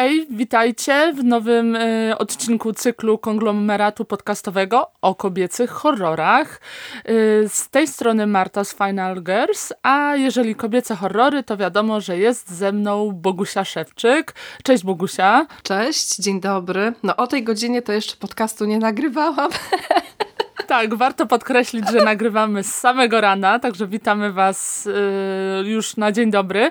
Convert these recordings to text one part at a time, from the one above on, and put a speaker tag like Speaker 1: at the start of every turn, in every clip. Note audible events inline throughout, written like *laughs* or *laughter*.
Speaker 1: hej, witajcie w nowym y, odcinku cyklu konglomeratu podcastowego o kobiecych horrorach. Y, z tej strony Marta z Final Girls, a jeżeli kobiece horrory, to wiadomo, że jest ze mną Bogusia Szewczyk. Cześć Bogusia.
Speaker 2: Cześć, dzień dobry. No o tej godzinie to jeszcze podcastu nie nagrywałam. *laughs*
Speaker 1: Tak, warto podkreślić, że nagrywamy z samego rana, także witamy Was y, już na dzień dobry.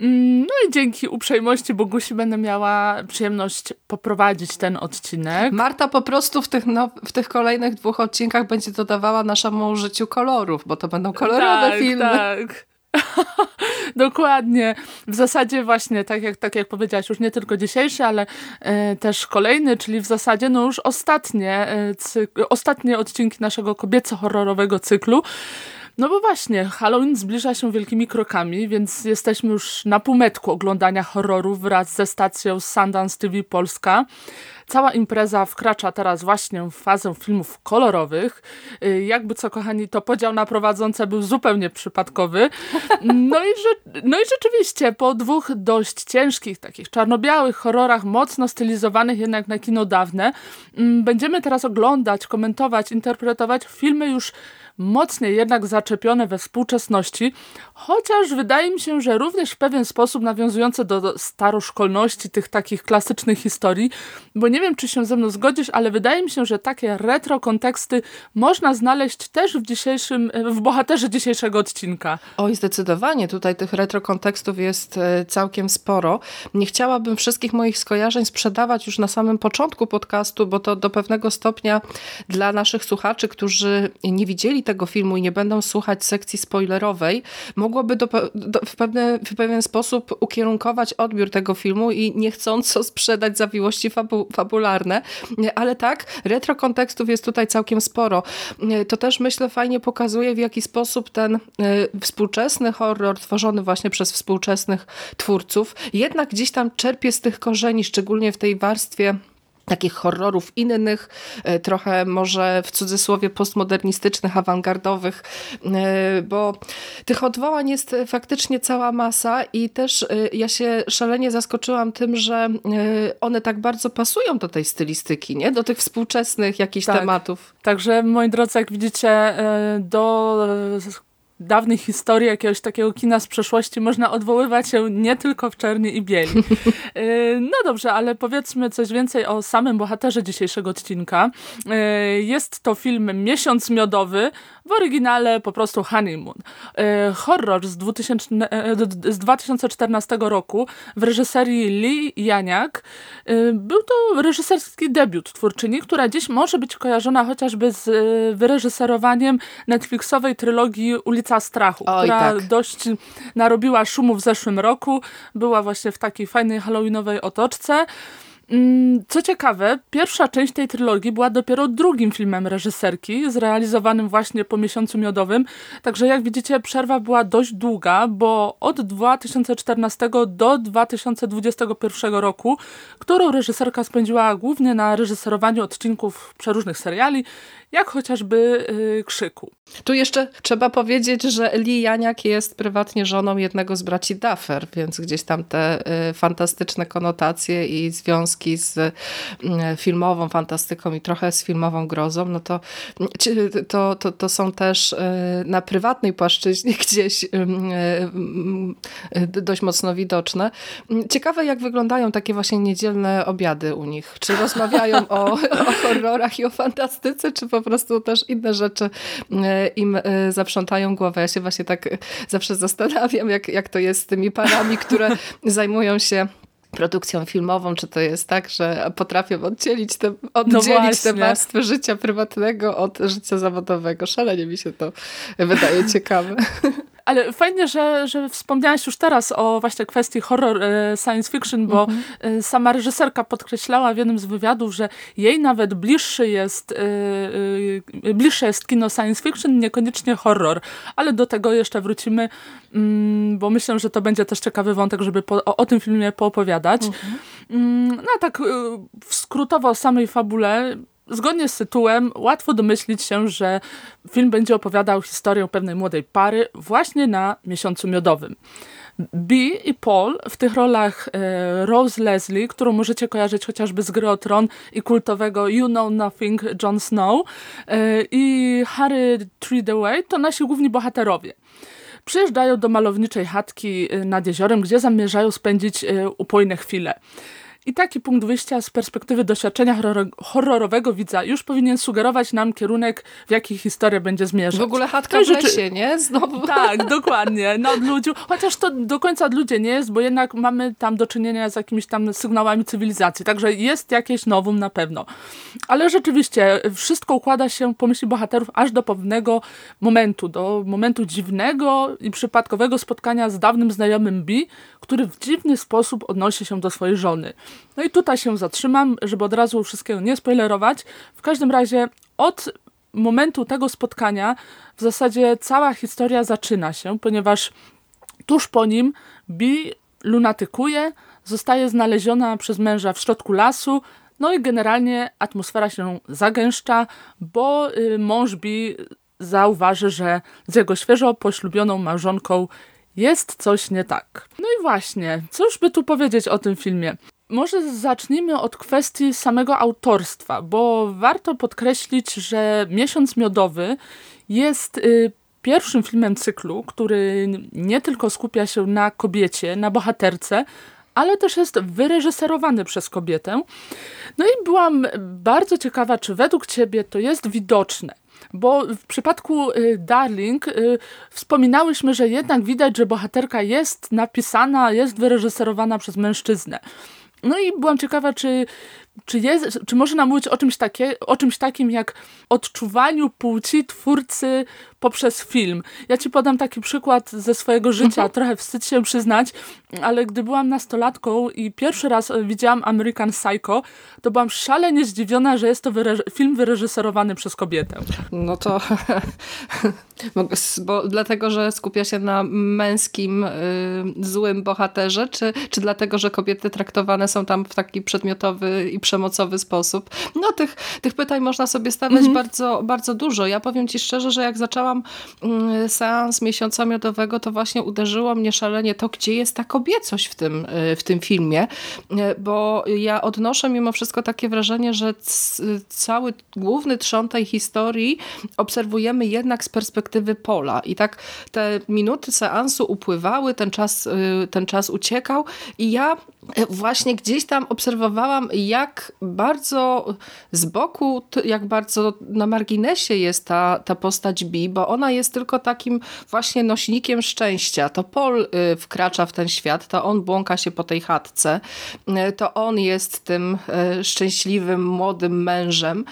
Speaker 1: Mm, no i dzięki uprzejmości Bogusi będę miała przyjemność poprowadzić ten odcinek.
Speaker 2: Marta po prostu w tych, no, w tych kolejnych dwóch odcinkach będzie dodawała naszemu życiu kolorów, bo to będą kolorowe
Speaker 1: tak,
Speaker 2: filmy.
Speaker 1: Tak. *laughs* Dokładnie. W zasadzie właśnie, tak jak, tak jak powiedziałaś, już nie tylko dzisiejszy, ale e, też kolejny, czyli w zasadzie no już ostatnie, e, ostatnie odcinki naszego kobieco-horrorowego cyklu. No bo właśnie, Halloween zbliża się wielkimi krokami, więc jesteśmy już na półmetku oglądania horrorów wraz ze stacją Sundance TV Polska. Cała impreza wkracza teraz właśnie w fazę filmów kolorowych. Y, jakby co, kochani, to podział na prowadzące był zupełnie przypadkowy. No i, no i rzeczywiście, po dwóch dość ciężkich, takich czarno-białych horrorach, mocno stylizowanych jednak na kino dawne, mm, będziemy teraz oglądać, komentować, interpretować filmy już mocniej jednak zaczepione we współczesności, chociaż wydaje mi się, że również w pewien sposób nawiązujące do staroszkolności tych takich klasycznych historii, bo nie wiem, czy się ze mną zgodzisz, ale wydaje mi się, że takie retro konteksty można znaleźć też w dzisiejszym, w bohaterze dzisiejszego odcinka.
Speaker 2: Oj, zdecydowanie. Tutaj tych retro kontekstów jest e, całkiem sporo. Nie chciałabym wszystkich moich skojarzeń sprzedawać już na samym początku podcastu, bo to do pewnego stopnia dla naszych słuchaczy, którzy nie widzieli tego filmu i nie będą słuchać sekcji spoilerowej, mogłoby do, do, w, pewne, w pewien sposób ukierunkować odbiór tego filmu i niechcąco sprzedać zawiłości fabu, fabularne. Ale tak, retro kontekstów jest tutaj całkiem sporo. To też myślę fajnie pokazuje w jaki sposób ten y, współczesny horror tworzony właśnie przez współczesnych twórców jednak gdzieś tam czerpie z tych korzeni, szczególnie w tej warstwie takich horrorów innych, e, trochę może w cudzysłowie postmodernistycznych, awangardowych, e, bo tych odwołań jest faktycznie cała masa i też e, ja się szalenie zaskoczyłam tym, że one tak bardzo pasują do tej stylistyki, nie? do tych współczesnych jakichś
Speaker 1: tak.
Speaker 2: tematów.
Speaker 1: Także moi drodzy, jak widzicie, do dawnych historii jakiegoś takiego kina z przeszłości można odwoływać się nie tylko w czerni i bieli. *laughs* Y, no dobrze, ale powiedzmy coś więcej o samym bohaterze dzisiejszego odcinka. Y, jest to film Miesiąc Miodowy, w oryginale po prostu Honeymoon. Y, horror z, 2000, z 2014 roku w reżyserii Lee Janiak. Był to reżyserski debiut twórczyni, która dziś może być kojarzona chociażby z wyreżyserowaniem Netflixowej trylogii Ulica Ulica Strachu, Oj, która tak. dość narobiła szumu w zeszłym roku. Była właśnie w takiej fajnej halloweenowej otoczce. Mm, co ciekawe, pierwsza część tej trylogii była dopiero drugim filmem reżyserki, zrealizowanym właśnie po miesiącu miodowym. Także jak widzicie, przerwa była dość długa, bo od 2014 do 2021 roku, którą reżyserka spędziła głównie na reżyserowaniu odcinków przeróżnych seriali, jak chociażby yy, Krzyku.
Speaker 2: Tu jeszcze trzeba powiedzieć, że Lee Janiak jest prywatnie żoną jednego z braci Duffer, więc gdzieś tam te y, fantastyczne konotacje i związki z y, filmową fantastyką i trochę z filmową grozą, no to, to, to, to są też y, na prywatnej płaszczyźnie *laughs* gdzieś dość mocno widoczne. Ciekawe jak wyglądają takie właśnie niedzielne obiady u nich. Czy rozmawiają o, o horrorach i o fantastyce, czy po prostu też inne rzeczy e, im e, zaprzątają głowę. Ja się właśnie tak zawsze zastanawiam, jak, jak to jest z tymi parami, które zajmują się produkcją filmową, czy to jest tak, że potrafią oddzielić te, oddzielić no te warstwy życia prywatnego od życia zawodowego. Szalenie mi się to wydaje ciekawe. *laughs*
Speaker 1: Ale fajnie, że, że wspomniałaś już teraz o właśnie kwestii horror e, science fiction, bo mhm. E, sama reżyserka podkreślała w jednym z wywiadów, że jej nawet bliższy jest, e, bliższe jest kino science fiction, niekoniecznie horror. Ale do tego jeszcze wrócimy, mm, bo myślę, że to będzie też ciekawy wątek, żeby po, o, o, tym filmie poopowiadać. Mhm. Mm, no tak skrótowo o samej fabule Zgodnie z tytułem łatwo domyślić się, że film będzie opowiadał historię pewnej młodej pary właśnie na miesiącu miodowym. Bee i Paul w tych rolach e, Rose Leslie, którą możecie kojarzyć chociażby z gry o Tron i kultowego You Know Nothing Jon Snow e, i Harry Treadaway to nasi główni bohaterowie. Przyjeżdżają do malowniczej chatki e, nad jeziorem, gdzie zamierzają spędzić upojne chwile. I taki punkt wyjścia z perspektywy doświadczenia horrorowego widza już powinien sugerować nam kierunek, w jaki historia będzie zmierzać.
Speaker 2: W ogóle chatka w lesie, nie? Znowu.
Speaker 1: Tak, *laughs* dokładnie. No, ludziu, chociaż to do końca od ludzie nie jest, bo jednak mamy tam do czynienia z jakimiś tam sygnałami cywilizacji, także jest jakieś nowum na pewno. Ale rzeczywiście wszystko układa się po myśli bohaterów aż do pewnego momentu, do momentu dziwnego i przypadkowego spotkania z dawnym znajomym B, który w dziwny sposób odnosi się do swojej żony. No i tutaj się zatrzymam, żeby od razu wszystkiego nie spoilerować. W każdym razie od momentu tego spotkania w zasadzie cała historia zaczyna się, ponieważ tuż po nim Bi lunatykuje, zostaje znaleziona przez męża w środku lasu, no i generalnie atmosfera się zagęszcza, bo y, mąż Bi zauważy, że z jego świeżo poślubioną małżonką jest coś nie tak. No i właśnie, cóż by tu powiedzieć o tym filmie? Może zacznijmy od kwestii samego autorstwa, bo warto podkreślić, że Miesiąc Miodowy jest y, pierwszym filmem cyklu, który nie tylko skupia się na kobiecie, na bohaterce, ale też jest wyreżyserowany przez kobietę. No i byłam bardzo ciekawa, czy według Ciebie to jest widoczne. Bo w przypadku y, Darling y, wspominałyśmy, że jednak widać, że bohaterka jest napisana, jest wyreżyserowana przez mężczyznę. No i byłam ciekawa, czy, czy, jest, czy może nam mówić o czymś, takie, o czymś takim jak odczuwaniu płci twórcy poprzez film. Ja ci podam taki przykład ze swojego życia, mhm. trochę wstyd się przyznać, ale gdy byłam nastolatką i pierwszy raz widziałam American Psycho, to byłam szalenie zdziwiona, że jest to film wyreżyserowany przez kobietę.
Speaker 2: No to *laughs* bo dlatego, że skupia się na męskim y, złym bohaterze, czy, czy dlatego, że kobiety traktowane są tam w taki przedmiotowy i przemocowy sposób? No tych, tych pytań można sobie stawiać mhm. bardzo, bardzo dużo. Ja powiem ci szczerze, że jak zaczęłam y, seans miesiąca miodowego, to właśnie uderzyło mnie szalenie to, gdzie jest ta kobiecość w tym, y, w tym filmie, y, bo ja odnoszę mimo wszystko takie wrażenie, że cały główny trzon tej historii obserwujemy jednak z perspektywy pola. I tak te minuty seansu upływały, ten czas, ten czas uciekał i ja właśnie gdzieś tam obserwowałam, jak bardzo z boku, jak bardzo na marginesie jest ta, ta postać Bi, bo ona jest tylko takim właśnie nośnikiem szczęścia. To Paul y, wkracza w ten świat, to on błąka się po tej chatce, y, to on jest tym y, szczęśliwym, młodym mężem,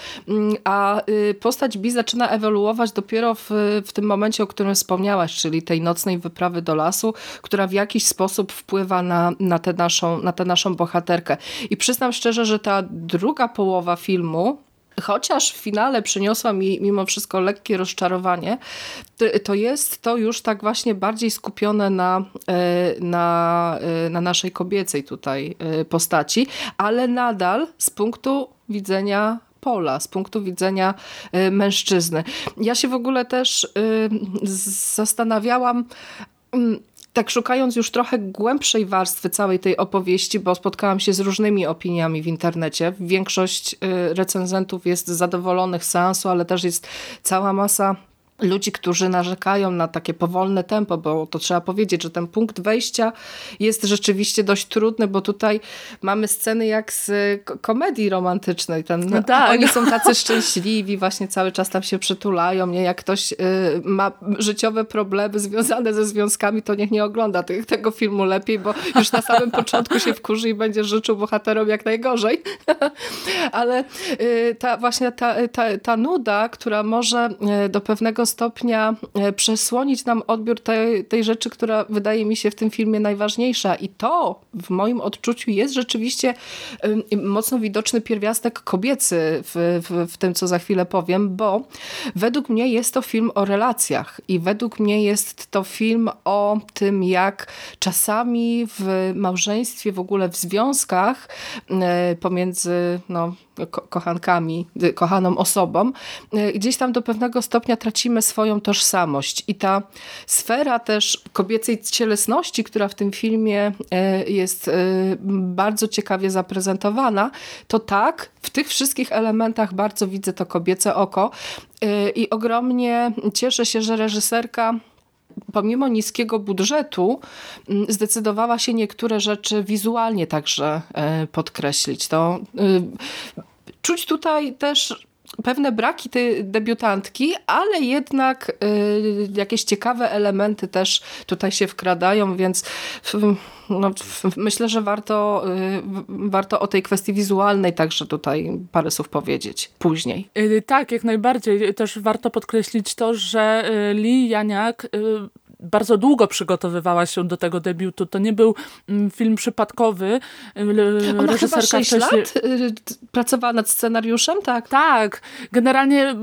Speaker 2: a postać Bi zaczyna ewoluować dopiero w, w tym momencie, o którym wspomniałaś, czyli tej nocnej wyprawy do lasu, która w jakiś sposób wpływa na, na tę naszą, na tę naszą bohaterkę. I przyznam szczerze, że ta druga połowa filmu Chociaż w finale przyniosła mi mimo wszystko lekkie rozczarowanie, to jest to już tak właśnie bardziej skupione na, e, na, e, na naszej kobiecej tutaj e, postaci, ale nadal z punktu widzenia pola, z punktu widzenia mężczyzny. Ja się w ogóle też zastanawiałam, mm, tak szukając już trochę głębszej warstwy całej tej opowieści, bo spotkałam się z różnymi opiniami w internecie. Większość y, recenzentów jest zadowolonych z seansu, ale też jest cała masa ludzi, którzy narzekają na takie powolne tempo, bo to trzeba powiedzieć, że ten punkt wejścia jest rzeczywiście dość trudny, bo tutaj mamy sceny jak z komedii romantycznej. Ten, no tak. Oni są tacy szczęśliwi, właśnie cały czas tam się przytulają. Nie? Jak ktoś y, ma życiowe problemy związane ze związkami, to niech nie ogląda tych, tego filmu lepiej, bo już na samym początku się wkurzy i będzie życzył bohaterom jak najgorzej. *laughs* Ale y, ta właśnie ta, ta, ta nuda, która może do pewnego stopnia przesłonić nam odbiór tej, tej rzeczy, która wydaje mi się w tym filmie najważniejsza. I to w moim odczuciu jest rzeczywiście mocno widoczny pierwiastek kobiecy w, w, w tym, co za chwilę powiem, bo według mnie jest to film o relacjach i według mnie jest to film o tym, jak czasami w małżeństwie, w ogóle w związkach e, pomiędzy no, ko kochankami, y, kochaną osobą, y, gdzieś tam do pewnego stopnia tracimy swoją tożsamość i ta sfera też kobiecej cielesności, która w tym filmie y, jest bardzo ciekawie zaprezentowana, to tak, w tych wszystkich elementach bardzo widzę to kobiece oko i ogromnie cieszę się, że reżyserka pomimo niskiego budżetu mm, zdecydowała się niektóre rzeczy wizualnie także podkreślić. To czuć tutaj też pewne braki tej debiutantki, ale jednak y, jakieś ciekawe elementy też tutaj się wkradają, więc no, myślę, że warto, y, warto o tej kwestii wizualnej także tutaj parę słów powiedzieć później.
Speaker 1: Y, tak, jak najbardziej. Też warto podkreślić to, że Li Janiak bardzo długo przygotowywała się do tego debiutu. To nie był mm, film przypadkowy.
Speaker 2: Ona chyba 6 wcześniej... lat y, pracowała nad scenariuszem, tak?
Speaker 1: Tak. Generalnie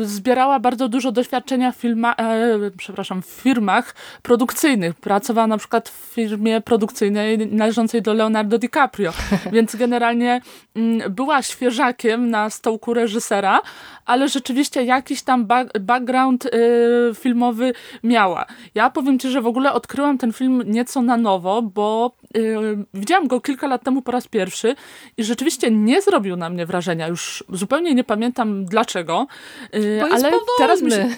Speaker 1: y, zbierała bardzo dużo doświadczenia w, filma, e, przepraszam, w firmach produkcyjnych. Pracowała na przykład w firmie produkcyjnej należącej do Leonardo DiCaprio. *laughs* Więc generalnie mm, była świeżakiem na stołku reżysera, ale rzeczywiście jakiś tam background y, filmowy miała. Ja powiem ci, że w ogóle odkryłam ten film nieco na nowo, bo yy, widziałam go kilka lat temu po raz pierwszy i rzeczywiście nie zrobił na mnie wrażenia. Już zupełnie nie pamiętam dlaczego.
Speaker 2: Yy, ale teraz mi się,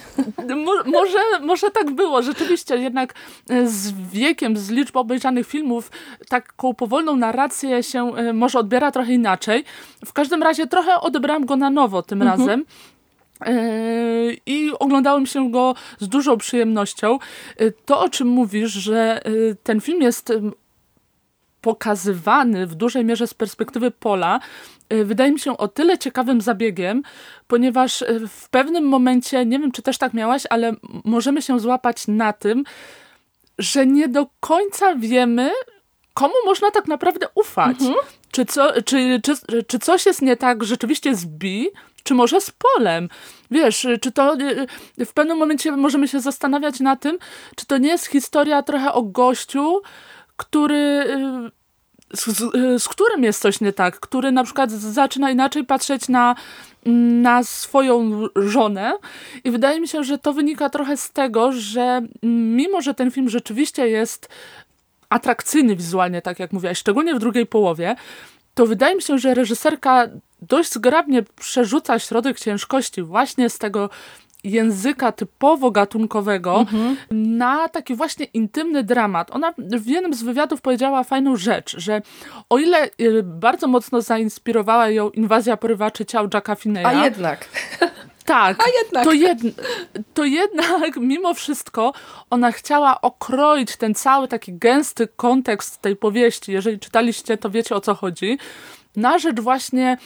Speaker 1: mo, może, może tak było. Rzeczywiście jednak y, z wiekiem, z liczbą obejrzanych filmów taką powolną narrację się y, może odbiera trochę inaczej. W każdym razie trochę odebrałam go na nowo tym mhm. razem. Yy, I oglądałem się go z dużą przyjemnością. Yy, to, o czym mówisz, że yy, ten film jest pokazywany w dużej mierze z perspektywy Pola, wydaje mi się o tyle ciekawym zabiegiem, ponieważ w pewnym momencie, nie wiem czy też tak miałaś, ale możemy się złapać na tym, że nie do końca wiemy, komu można tak naprawdę ufać. Mhm. Czy, co, czy, czy, czy coś jest nie tak rzeczywiście z Bi, czy może z polem. Wiesz, czy to y, w pewnym momencie możemy się zastanawiać na tym, czy to nie jest historia trochę o gościu, który y, z, z, którym jest coś nie tak, który na przykład zaczyna inaczej patrzeć na, na swoją żonę i wydaje mi się, że to wynika trochę z tego, że mimo, że ten film rzeczywiście jest atrakcyjny wizualnie, tak jak mówiłaś, szczególnie w drugiej połowie, to wydaje mi się, że reżyserka dość zgrabnie przerzuca środek ciężkości właśnie z tego języka typowo gatunkowego mhm. na taki właśnie intymny dramat. Ona w jednym z wywiadów powiedziała fajną rzecz, że o ile y, bardzo mocno zainspirowała ją inwazja porywaczy ciał Jacka Finney'a.
Speaker 2: A jednak. *laughs*
Speaker 1: Tak, A jednak. To, jed, to jednak *laughs* mimo wszystko ona chciała okroić ten cały taki gęsty kontekst tej powieści. Jeżeli czytaliście, to wiecie o co chodzi. Na rzecz właśnie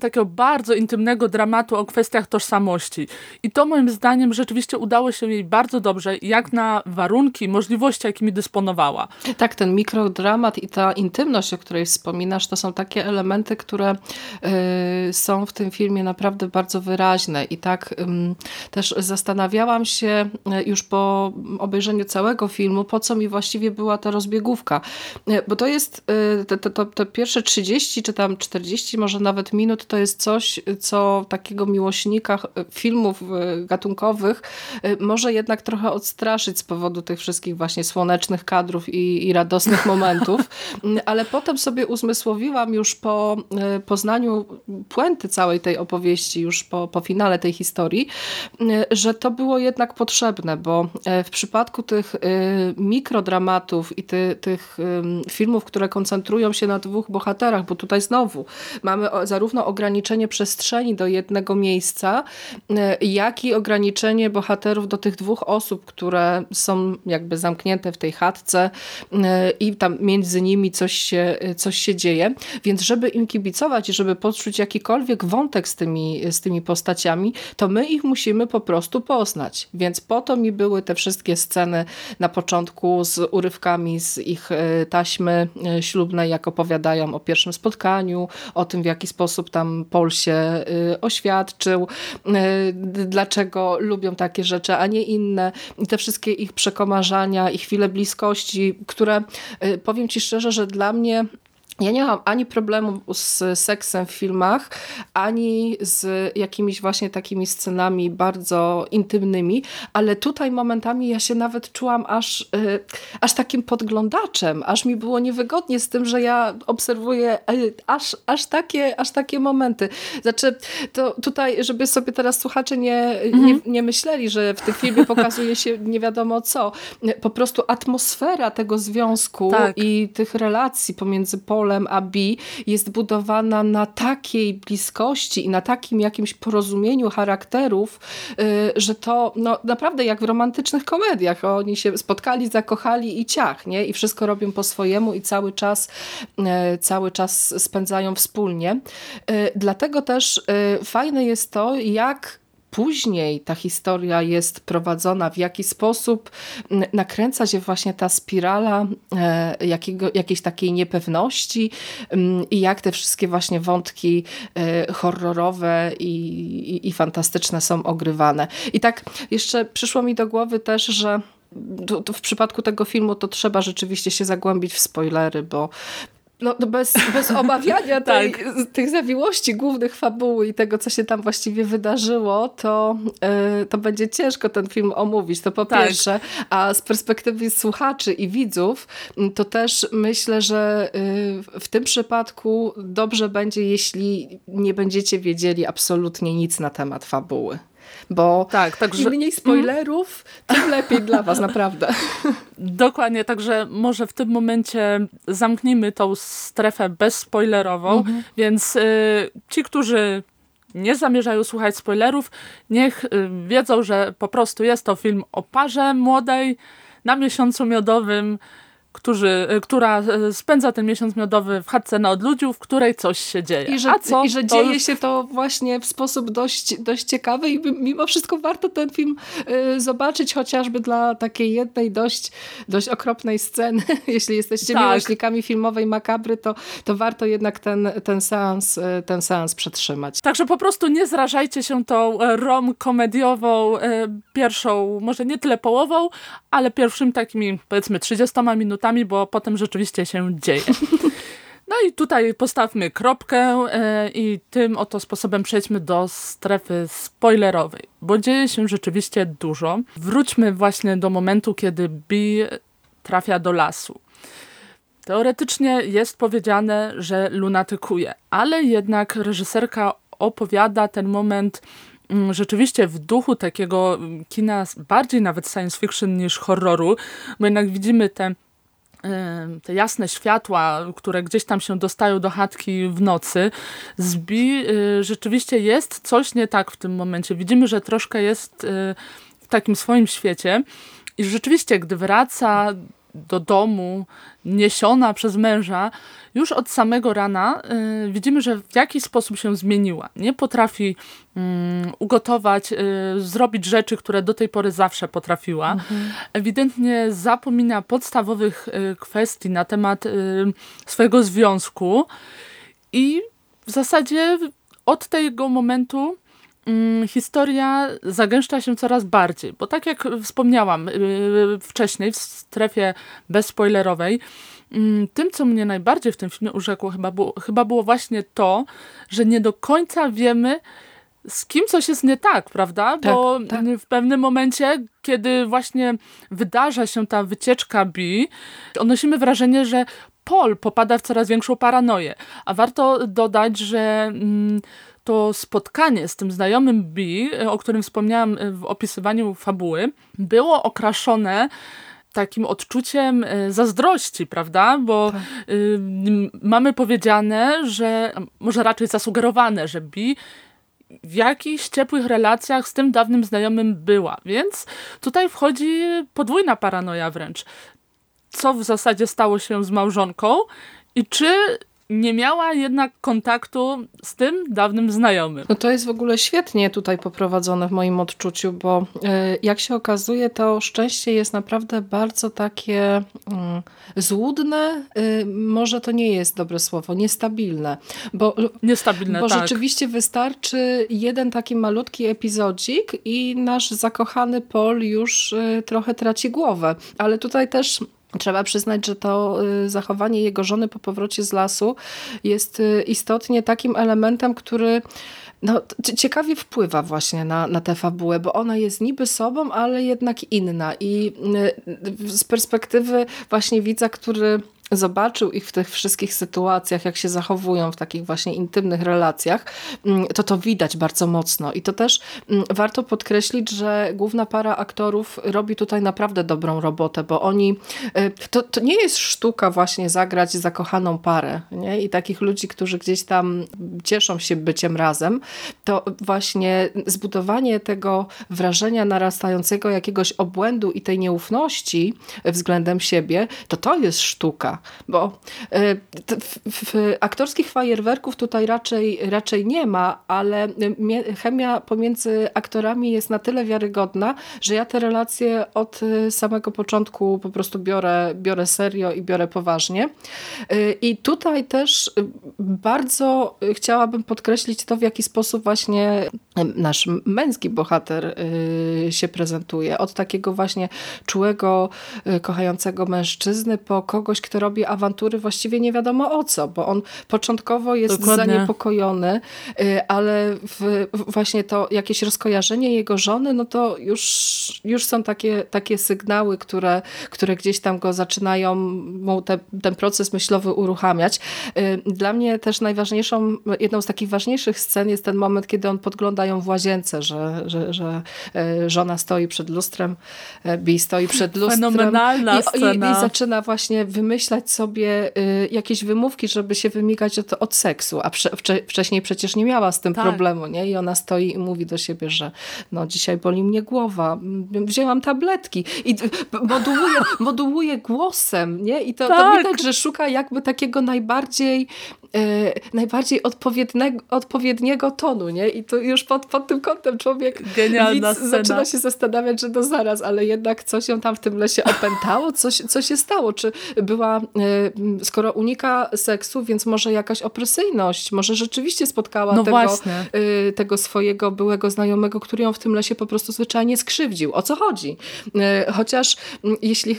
Speaker 1: takiego bardzo intymnego dramatu o kwestiach tożsamości. I to moim zdaniem rzeczywiście udało się jej bardzo dobrze, jak na warunki, możliwości, jakimi dysponowała.
Speaker 2: Tak, ten mikrodramat i ta intymność, o której wspominasz, to są takie elementy, które y, są w tym filmie naprawdę bardzo wyraźne. I tak też zastanawiałam się y, już po obejrzeniu całego filmu, po co mi właściwie była ta rozbiegówka. Y, bo to jest y, te, te, te pierwsze 30 czy tam 40 może nawet minut to jest coś, co takiego miłośnika filmów e, gatunkowych e, może jednak trochę odstraszyć z powodu tych wszystkich właśnie słonecznych kadrów i, i radosnych *laughs* momentów, ale potem sobie uzmysłowiłam już po e, poznaniu puenty całej tej opowieści, już po, po finale tej historii, że to było jednak potrzebne, bo w przypadku tych mikrodramatów i ty, tych filmów, które koncentrują się na dwóch bohaterach, bo tutaj znowu mamy zarówno zarówno ograniczenie przestrzeni do jednego miejsca, jak i ograniczenie bohaterów do tych dwóch osób, które są jakby zamknięte w tej chatce i tam między nimi coś się, coś się dzieje. Więc żeby im kibicować i żeby poczuć jakikolwiek wątek z tymi, z tymi postaciami, to my ich musimy po prostu poznać. Więc po to mi były te wszystkie sceny na początku z urywkami z ich e, taśmy e, ślubnej, jak opowiadają o pierwszym spotkaniu, o tym w jaki sposób tam Paul się e, oświadczył, dlaczego lubią takie rzeczy, a nie inne. I te wszystkie ich przekomarzania i chwile bliskości, które powiem Ci szczerze, że dla mnie ja nie mam ani problemu z seksem w filmach, ani z jakimiś właśnie takimi scenami bardzo intymnymi, ale tutaj momentami ja się nawet czułam aż, y, aż takim podglądaczem, aż mi było niewygodnie z tym, że ja obserwuję y, aż, aż, takie, aż takie momenty. Znaczy, to tutaj, żeby sobie teraz słuchacze nie, mhm. nie, nie myśleli, że w tym filmie pokazuje się nie wiadomo co. Po prostu atmosfera tego związku tak. i tych relacji pomiędzy Polem Polem a B jest budowana na takiej bliskości i na takim jakimś porozumieniu charakterów, y, że to no, naprawdę jak w romantycznych komediach. Oni się spotkali, zakochali i ciach, nie? I wszystko robią po swojemu i cały czas, y, cały czas spędzają wspólnie. Y, dlatego też fajne jest to, jak później ta historia jest prowadzona, w jaki sposób nakręca się właśnie ta spirala e, jakiego, jakiejś takiej niepewności i jak te wszystkie właśnie wątki e, horrorowe i, i, i fantastyczne są ogrywane. I tak jeszcze przyszło mi do głowy też, że w przypadku tego filmu to trzeba rzeczywiście się zagłębić w spoilery, bo no, no, bez, bez *laughs* obawiania tej, tak. tych zawiłości głównych fabuły i tego, co się tam właściwie wydarzyło, to, yy, to będzie ciężko ten film omówić, to po tak. pierwsze. A z perspektywy słuchaczy i widzów, to też myślę, że yy, w tym przypadku dobrze będzie, jeśli nie będziecie wiedzieli absolutnie nic na temat fabuły. Bo tak, także... im mniej spoilerów, tym lepiej dla was, naprawdę.
Speaker 1: Dokładnie, także może w tym momencie zamknijmy tą strefę bezspoilerową, mhm. więc y, ci, którzy nie zamierzają słuchać spoilerów, niech y, wiedzą, że po prostu jest to film o parze młodej na miesiącu miodowym, którzy, y, która y, spędza ten miesiąc miodowy w chatce na odludziu, w której coś się dzieje.
Speaker 2: I że, A co? I że dzieje już... się to właśnie w sposób dość, dość ciekawy i mimo wszystko warto ten film y, zobaczyć, chociażby dla takiej jednej dość, dość okropnej sceny. *laughs* Jeśli jesteście tak. miłośnikami filmowej makabry, to, to warto jednak ten, ten, seans, ten seans przetrzymać.
Speaker 1: Także po prostu nie zrażajcie się tą e, rom-komediową e, pierwszą, może nie tyle połową, ale pierwszym takimi powiedzmy 30 minutami bo potem rzeczywiście się dzieje. *laughs* No i tutaj postawmy kropkę e, i tym oto sposobem przejdźmy do strefy spoilerowej, bo dzieje się rzeczywiście dużo. Wróćmy właśnie do momentu, kiedy Bee trafia do lasu. Teoretycznie jest powiedziane, że lunatykuje, ale jednak reżyserka opowiada ten moment mm, rzeczywiście w duchu takiego kina bardziej nawet science fiction niż horroru, bo jednak widzimy te te jasne światła, które gdzieś tam się dostają do chatki w nocy, zbi y, rzeczywiście jest coś nie tak w tym momencie. Widzimy, że troszkę jest y, w takim swoim świecie i rzeczywiście, gdy wraca do domu, niesiona przez męża, już od samego rana y, widzimy, że w jakiś sposób się zmieniła. Nie potrafi y, ugotować, y, zrobić rzeczy, które do tej pory zawsze potrafiła. Mhm. Ewidentnie zapomina podstawowych y, kwestii na temat y, swojego związku i w zasadzie od tego momentu historia zagęszcza się coraz bardziej, bo tak jak wspomniałam y, wcześniej w strefie bezspoilerowej, Mm, tym, co mnie najbardziej w tym filmie urzekło, chyba było, chyba było właśnie to, że nie do końca wiemy, z kim coś jest nie tak, prawda? Tak, Bo tak. w pewnym momencie, kiedy właśnie wydarza się ta wycieczka B, odnosimy wrażenie, że Paul popada w coraz większą paranoję. A warto dodać, że mm, to spotkanie z tym znajomym B, o którym wspomniałam w opisywaniu fabuły, było okraszone takim odczuciem e, zazdrości, prawda? Bo tak. y, mamy powiedziane, że może raczej zasugerowane, że Bi w jakichś ciepłych relacjach z tym dawnym znajomym była. Więc tutaj wchodzi podwójna paranoja wręcz. Co w zasadzie stało się z małżonką i czy nie miała jednak kontaktu z tym dawnym znajomym.
Speaker 2: No to jest w ogóle świetnie tutaj poprowadzone w moim odczuciu, bo e, jak się okazuje, to szczęście jest naprawdę bardzo takie mm, złudne, y, może to nie jest dobre słowo, niestabilne. Bo,
Speaker 1: niestabilne,
Speaker 2: bo
Speaker 1: tak.
Speaker 2: rzeczywiście wystarczy jeden taki malutki epizodzik i nasz zakochany Pol już y, trochę traci głowę. Ale tutaj też Trzeba przyznać, że to y, zachowanie jego żony po powrocie z lasu jest y, istotnie takim elementem, który no, ciekawie wpływa właśnie na, na tę fabułę, bo ona jest niby sobą, ale jednak inna i y, z perspektywy właśnie widza, który zobaczył ich w tych wszystkich sytuacjach, jak się zachowują w takich właśnie intymnych relacjach, mm, to to widać bardzo mocno. I to też mm, warto podkreślić, że główna para aktorów robi tutaj naprawdę dobrą robotę, bo oni, y, to, to nie jest sztuka właśnie zagrać zakochaną parę nie? i takich ludzi, którzy gdzieś tam cieszą się byciem razem, to właśnie zbudowanie tego wrażenia narastającego jakiegoś obłędu i tej nieufności względem siebie, to to jest sztuka bo e, w aktorskich fajerwerków tutaj raczej, raczej nie ma, ale chemia pomiędzy aktorami jest na tyle wiarygodna, że ja te relacje od e, samego początku po prostu biorę, biorę serio i biorę poważnie. E, I tutaj też bardzo chciałabym podkreślić to, w jaki sposób właśnie nasz męski bohater się prezentuje. Od takiego właśnie czułego, kochającego mężczyzny po kogoś, kto robi awantury właściwie nie wiadomo o co, bo on początkowo jest Dokładnie. zaniepokojony, y, ale właśnie to jakieś rozkojarzenie jego żony, no to już, już są takie, takie sygnały, które, które gdzieś tam go zaczynają mu te, ten proces myślowy uruchamiać. Y, dla mnie też najważniejszą, jedną z takich ważniejszych scen jest ten moment, kiedy on podglądają w łazience, że, że, że y, żona stoi przed lustrem, Bi stoi przed lustrem
Speaker 1: Fenomenalna
Speaker 2: i,
Speaker 1: scena.
Speaker 2: I, i zaczyna właśnie wymyślać sobie y, jakieś wymówki, żeby się wymigać od, od seksu, a prze, wcześniej przecież nie miała z tym tak. problemu, nie? I ona stoi i mówi do siebie, że no dzisiaj boli mnie głowa, wzięłam tabletki i modułuje, modułuje *laughs* głosem, nie? I to, tak. to widać, że szuka jakby takiego najbardziej e, najbardziej odpowiedniego, odpowiedniego tonu, nie? I to już pod, pod tym kątem człowiek zaczyna się zastanawiać, że no zaraz, ale jednak coś ją tam w tym lesie opętało, coś, co się stało? Czy była skoro unika seksu, więc może jakaś opresyjność, może rzeczywiście spotkała
Speaker 1: no
Speaker 2: tego, y, tego swojego byłego znajomego, który ją w tym lesie po prostu zwyczajnie skrzywdził. O co chodzi? Y, chociaż mm, jeśli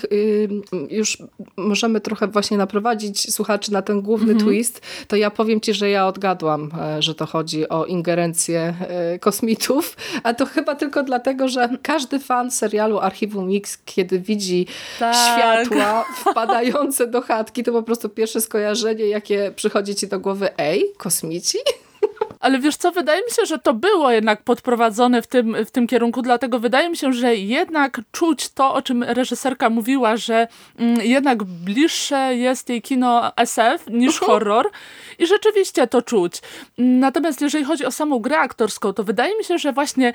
Speaker 2: już możemy trochę właśnie naprowadzić słuchaczy na ten główny mhm. twist, to ja powiem ci, że ja odgadłam, że to chodzi o ingerencję kosmitów, a to chyba tylko dlatego, że każdy fan serialu Archiwum Mix, kiedy widzi tak. światła wpadające do do chatki, to po prostu pierwsze skojarzenie, jakie przychodzi ci do głowy, ej, kosmici?
Speaker 1: Ale wiesz co, wydaje mi się, że to było jednak podprowadzone w tym, w tym kierunku, dlatego wydaje mi się, że jednak czuć to, o czym reżyserka mówiła, że mm, jednak bliższe jest jej kino SF niż uh -huh. horror i rzeczywiście to czuć. Natomiast jeżeli chodzi o samą grę aktorską, to wydaje mi się, że właśnie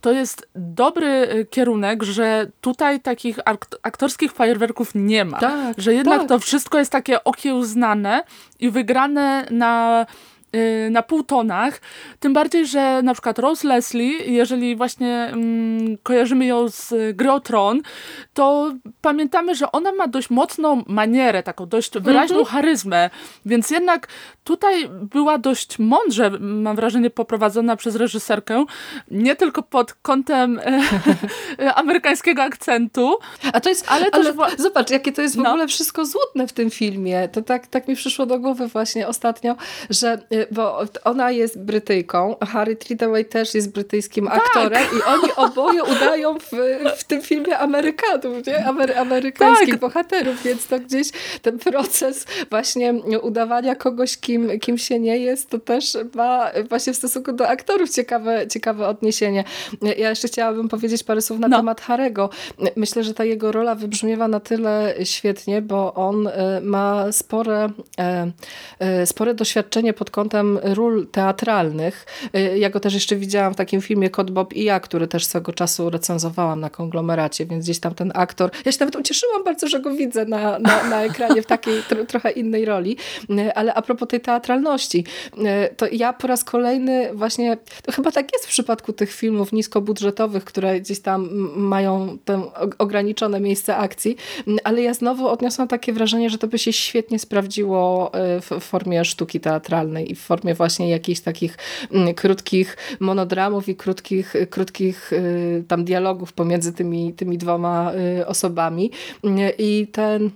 Speaker 1: to jest dobry y, kierunek, że tutaj takich aktorskich fajerwerków nie ma.
Speaker 2: Tak,
Speaker 1: że jednak
Speaker 2: tak.
Speaker 1: to wszystko jest takie okiełznane i wygrane na na półtonach. Tym bardziej, że na przykład Rose Leslie, jeżeli właśnie mm, kojarzymy ją z gry o Tron, to pamiętamy, że ona ma dość mocną manierę, taką dość wyraźną mm -hmm. charyzmę, więc jednak tutaj była dość mądrze, mam wrażenie, poprowadzona przez reżyserkę, nie tylko pod kątem e, *laughs* amerykańskiego akcentu,
Speaker 2: a to jest, ale, ale też... Zobacz, jakie to jest w no. ogóle wszystko złudne w tym filmie. To tak, tak mi przyszło do głowy właśnie ostatnio, że y, bo ona jest Brytyjką, Harry Treadaway też jest brytyjskim tak. aktorem i oni oboje udają w, w tym filmie Amerykanów, nie? Amery amerykańskich tak. bohaterów, więc to gdzieś ten proces właśnie udawania kogoś, kim, kim się nie jest, to też ma właśnie w stosunku do aktorów ciekawe, ciekawe odniesienie. Ja jeszcze chciałabym powiedzieć parę słów na no. temat Harego. Myślę, że ta jego rola wybrzmiewa na tyle świetnie, bo on e, ma spore, e, e, spore doświadczenie pod kątem ról teatralnych. Ja go też jeszcze widziałam w takim filmie Kod Bob i ja, który też swego czasu recenzowałam na konglomeracie, więc gdzieś tam ten aktor, ja się nawet ucieszyłam bardzo, że go widzę na, na, na ekranie w takiej tro, trochę innej roli, ale a propos tej teatralności, to ja po raz kolejny właśnie, to chyba tak jest w przypadku tych filmów niskobudżetowych, które gdzieś tam mają tę ograniczone miejsce akcji, ale ja znowu odniosłam takie wrażenie, że to by się świetnie sprawdziło w formie sztuki teatralnej i w formie właśnie jakichś takich mm, krótkich monodramów i krótkich, krótkich e, tam dialogów pomiędzy tymi, tymi dwoma e, osobami. I ten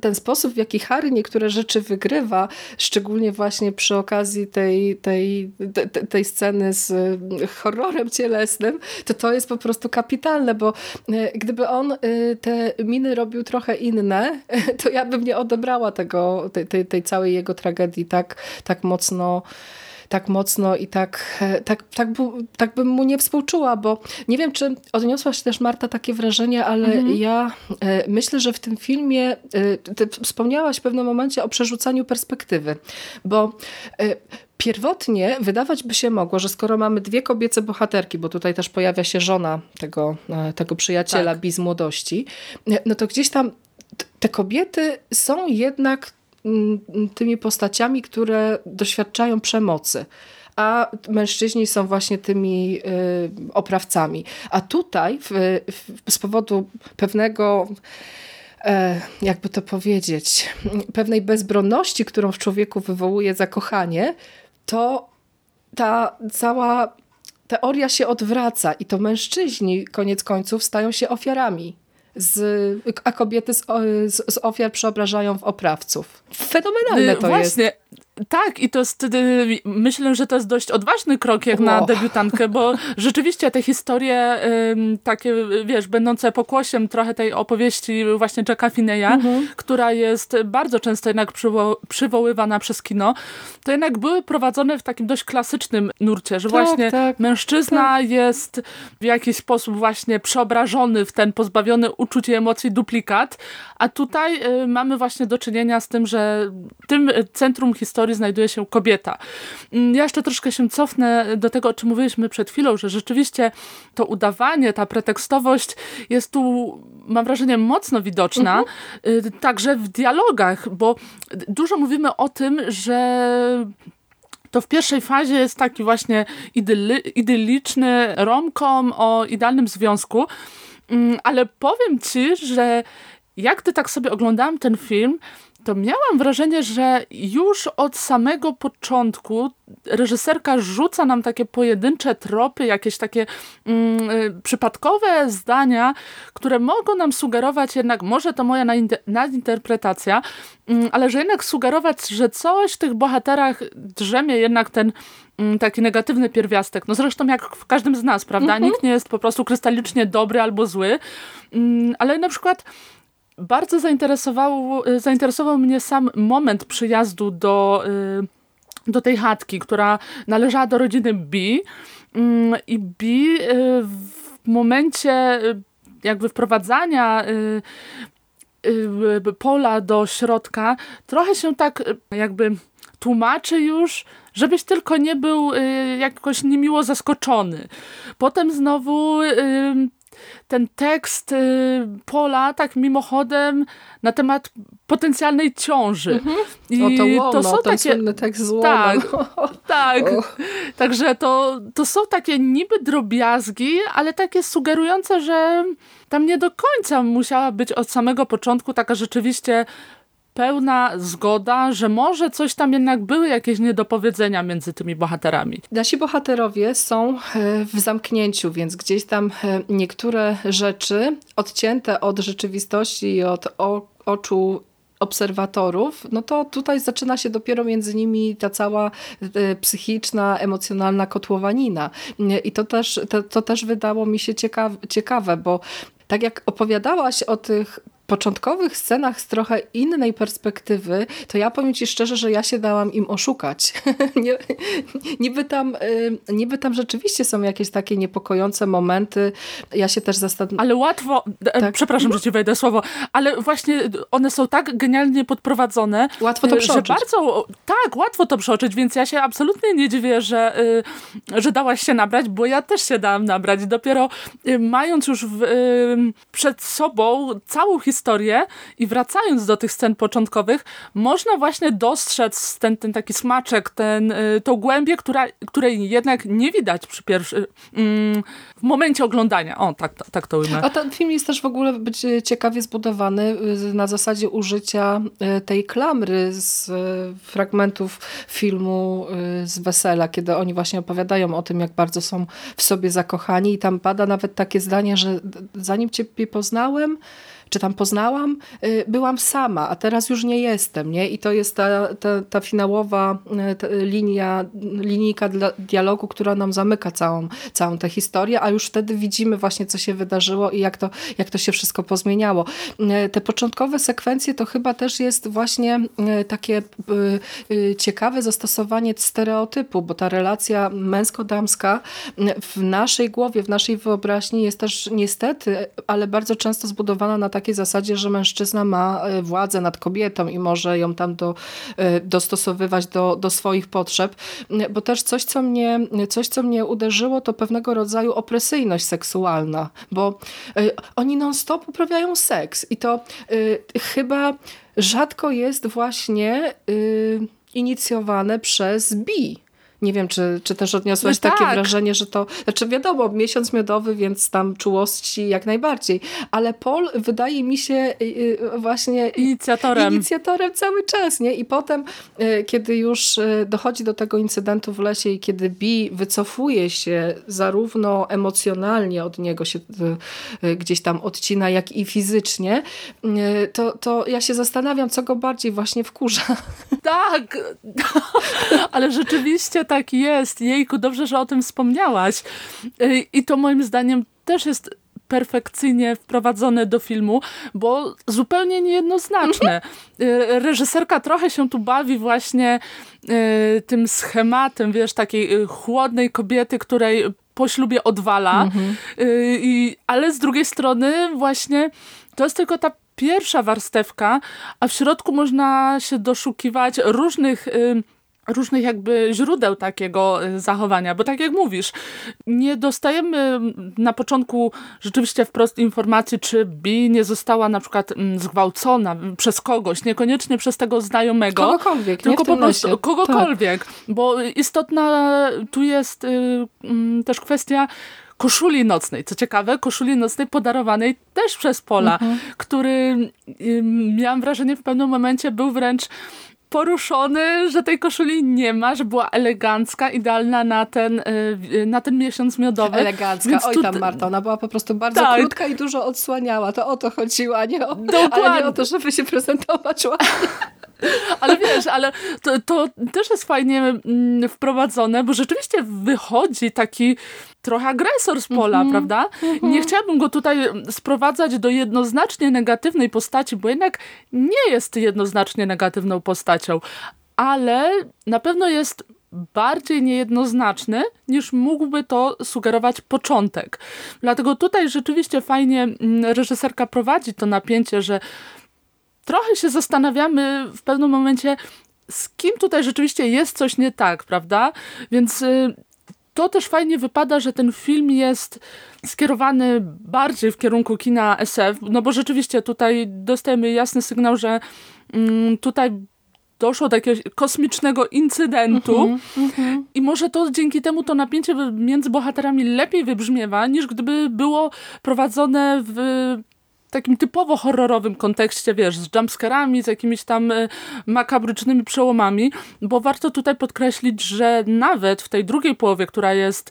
Speaker 2: ten sposób, w jaki Harry niektóre rzeczy wygrywa, szczególnie właśnie przy okazji tej, tej, tej, tej sceny z mm, horrorem cielesnym, to to jest po prostu kapitalne, bo e, gdyby on e, te miny robił trochę inne, *laughs* to ja bym nie odebrała tego, tej, tej, tej całej jego tragedii tak, tak mocno tak mocno i tak, e, tak, tak, tak bym mu nie współczuła, bo nie wiem, czy odniosłaś też Marta takie wrażenie, ale mhm. ja e, myślę, że w tym filmie e, ty wspomniałaś w pewnym momencie o przerzucaniu perspektywy, bo Pierwotnie wydawać by się mogło, że skoro mamy dwie kobiece bohaterki, bo tutaj też pojawia się żona tego, tego przyjaciela tak. Biz młodości, no to gdzieś tam te kobiety są jednak tymi postaciami, które doświadczają przemocy a mężczyźni są właśnie tymi y, oprawcami. A tutaj w, w, z powodu pewnego e, jakby to powiedzieć, pewnej bezbronności, którą w człowieku wywołuje zakochanie, to ta cała teoria się odwraca i to mężczyźni koniec końców stają się ofiarami z, a kobiety z, z, z ofiar przeobrażają w oprawców. Fenomenalne to
Speaker 1: Właśnie.
Speaker 2: jest.
Speaker 1: Tak, i to jest, myślę, że to jest dość odważny krok jak na debiutantkę, bo *laughs* rzeczywiście te historie takie, wiesz, będące pokłosiem trochę tej opowieści właśnie Jacka Fineya, mhm. która jest bardzo często jednak przywo przywoływana przez kino, to jednak były prowadzone w takim dość klasycznym nurcie, że tak, właśnie tak, mężczyzna tak. jest w jakiś sposób właśnie przeobrażony w ten pozbawiony uczuć i emocji duplikat, a tutaj y, mamy właśnie do czynienia z tym, że tym centrum historii znajduje się kobieta. Mm, ja jeszcze troszkę się cofnę do tego, o czym mówiliśmy przed chwilą, że rzeczywiście to udawanie, ta pretekstowość jest tu, mam wrażenie, mocno widoczna. Mhm. Także w dialogach, bo dużo mówimy o tym, że to w pierwszej fazie jest taki właśnie idyli, idylliczny romkom o idealnym związku, mm, ale powiem ci, że jak gdy tak sobie oglądałam ten film, to miałam wrażenie, że już od samego początku reżyserka rzuca nam takie pojedyncze tropy, jakieś takie mm, y, przypadkowe zdania, które mogą nam sugerować jednak, może to moja nadinterpretacja, mm, ale że jednak sugerować, że coś w tych bohaterach drzemie jednak ten mm, taki negatywny pierwiastek. No zresztą jak w każdym z nas, prawda? Mhm. Nikt nie jest po prostu krystalicznie dobry albo zły, mm, ale na przykład bardzo zainteresował, y, zainteresował mnie sam moment przyjazdu do, y, do tej chatki, która należała do rodziny B. Mm, I B y, w momencie jakby wprowadzania pola do środka trochę się tak jakby tłumaczy już, żebyś tylko nie był jakoś niemiło zaskoczony. Potem znowu ten tekst y, Pola tak mimochodem na temat potencjalnej ciąży. Mhm.
Speaker 2: I to łono, to są takie tekst z
Speaker 1: Tak, *laughs* tak. Także to, to są takie niby drobiazgi, ale takie sugerujące, że tam nie do końca musiała być od samego początku taka rzeczywiście pełna zgoda, że może coś tam jednak były jakieś niedopowiedzenia między tymi bohaterami.
Speaker 2: Nasi bohaterowie są e, w zamknięciu, więc gdzieś tam e, niektóre rzeczy odcięte od rzeczywistości i od oczu obserwatorów, no to tutaj zaczyna się dopiero między nimi ta cała e, psychiczna, emocjonalna kotłowanina. I to też, to, to też wydało mi się ciekawe, ciekawe, bo tak jak opowiadałaś o tych początkowych scenach z trochę innej perspektywy, to ja powiem ci szczerze, że ja się dałam im oszukać. *laughs* niby, tam, y, niby tam rzeczywiście są jakieś takie niepokojące momenty. Ja się też zastanawiam.
Speaker 1: Ale łatwo, e, tak. przepraszam, że ci wejdę słowo, ale właśnie one są tak genialnie podprowadzone,
Speaker 2: łatwo to przeoczyć.
Speaker 1: że bardzo, tak, łatwo to przeoczyć, więc ja się absolutnie nie dziwię, że, y, że dałaś się nabrać, bo ja też się dałam nabrać. Dopiero y, mając już w, przed sobą całą historię historię i wracając do tych scen początkowych, można właśnie dostrzec ten, ten taki smaczek, ten, y, tą głębię, która, której jednak nie widać przy pierwszy, mm, w momencie oglądania. O, tak, tak to ujmę.
Speaker 2: A ten film jest też w ogóle być ciekawie zbudowany y, na zasadzie użycia y, tej klamry z fragmentów filmu z Wesela, kiedy oni właśnie opowiadają o tym, jak bardzo są w sobie zakochani i tam pada nawet takie zdanie, że zanim ciebie poznałem, czy tam poznałam, y, byłam sama, a teraz już nie jestem. Nie? I to jest ta, ta, ta finałowa y, ta linia, linijka dla dialogu, która nam zamyka całą, całą tę historię, a już wtedy widzimy właśnie, co się wydarzyło i jak to, jak to się wszystko pozmieniało. Y, te początkowe sekwencje to chyba też jest właśnie takie ciekawe zastosowanie stereotypu, bo ta relacja męsko-damska w naszej głowie, w naszej wyobraźni jest też niestety, ale bardzo często zbudowana na takiej takiej zasadzie, że mężczyzna ma e, władzę nad kobietą i może ją tam do, e, dostosowywać do, do swoich potrzeb. Bo też coś co, mnie, coś, co mnie uderzyło, to pewnego rodzaju opresyjność seksualna, bo e, oni non-stop uprawiają seks i to chyba rzadko jest właśnie inicjowane przez bi nie wiem, czy, czy też odniosłaś no takie tak. wrażenie, że to, znaczy wiadomo, miesiąc miodowy, więc tam czułości jak najbardziej, ale Paul wydaje mi się y, y, właśnie
Speaker 1: inicjatorem,
Speaker 2: inicjatorem cały czas, nie? I potem, y, kiedy już dochodzi do tego incydentu w lesie i kiedy Bi wycofuje się zarówno emocjonalnie od niego się gdzieś tam odcina, jak i fizycznie, to, to ja się zastanawiam, co go bardziej właśnie wkurza.
Speaker 1: Tak, *laughs* ale rzeczywiście tak jest. Jejku, dobrze, że o tym wspomniałaś. Y, I to moim zdaniem też jest perfekcyjnie wprowadzone do filmu, bo zupełnie niejednoznaczne. Y, reżyserka trochę się tu bawi właśnie y, tym schematem, wiesz, takiej chłodnej kobiety, której po ślubie odwala, mhm. I, ale z drugiej strony właśnie to jest tylko ta pierwsza warstewka, a w środku można się doszukiwać różnych różnych jakby źródeł takiego y, zachowania, bo tak jak mówisz, nie dostajemy na początku rzeczywiście wprost informacji, czy Bi nie została na przykład zgwałcona przez kogoś, niekoniecznie przez tego znajomego.
Speaker 2: Kogokolwiek,
Speaker 1: tylko po prostu lesie. kogokolwiek, tak. bo istotna tu jest y, mm, też kwestia koszuli nocnej. Co ciekawe, koszuli nocnej podarowanej też przez Pola, mhm. który y, miałam wrażenie w pewnym momencie był wręcz poruszony, że tej koszuli nie ma, że była elegancka, idealna na ten, y, na ten miesiąc miodowy.
Speaker 2: Elegancka, Więc oj tam Marta, ona była po prostu bardzo tak. krótka i dużo odsłaniała. To o to chodziło, a nie o, ale nie o to, żeby się prezentować ładnie. *laughs*
Speaker 1: Ale wiesz, ale to, to też jest fajnie mm, wprowadzone, bo rzeczywiście wychodzi taki trochę agresor z pola, mm -hmm. prawda? Nie chciałabym go tutaj sprowadzać do jednoznacznie negatywnej postaci, bo jednak nie jest jednoznacznie negatywną postacią, ale na pewno jest bardziej niejednoznaczny, niż mógłby to sugerować początek. Dlatego tutaj rzeczywiście fajnie reżyserka prowadzi to napięcie, że trochę się zastanawiamy w pewnym momencie, z kim tutaj rzeczywiście jest coś nie tak, prawda? Więc y, to też fajnie wypada, że ten film jest skierowany bardziej w kierunku kina SF, no bo rzeczywiście tutaj dostajemy jasny sygnał, że mm, tutaj doszło do jakiegoś kosmicznego incydentu uh -huh, uh -huh. i może to dzięki temu to napięcie między bohaterami lepiej wybrzmiewa, niż gdyby było prowadzone w takim typowo horrorowym kontekście, wiesz, z jumpscarami, z jakimiś tam y, makabrycznymi przełomami, bo warto tutaj podkreślić, że nawet w tej drugiej połowie, która jest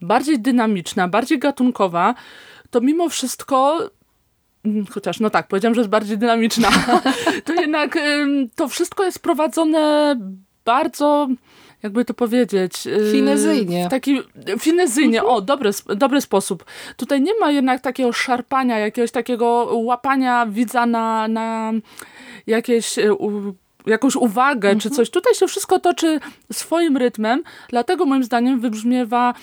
Speaker 1: bardziej dynamiczna, bardziej gatunkowa, to mimo wszystko mm, chociaż no tak, powiedziałam, że jest bardziej dynamiczna, *laughs* to jednak to wszystko jest prowadzone bardzo jakby to powiedzieć...
Speaker 2: Y, finezyjnie.
Speaker 1: W taki, finezyjnie, o, dobry, dobry sposób. Tutaj nie ma jednak takiego szarpania, jakiegoś takiego łapania widza na, na jakieś y, jakąś uwagę czy mhm. coś. Tutaj się wszystko toczy swoim rytmem, dlatego moim zdaniem wybrzmiewa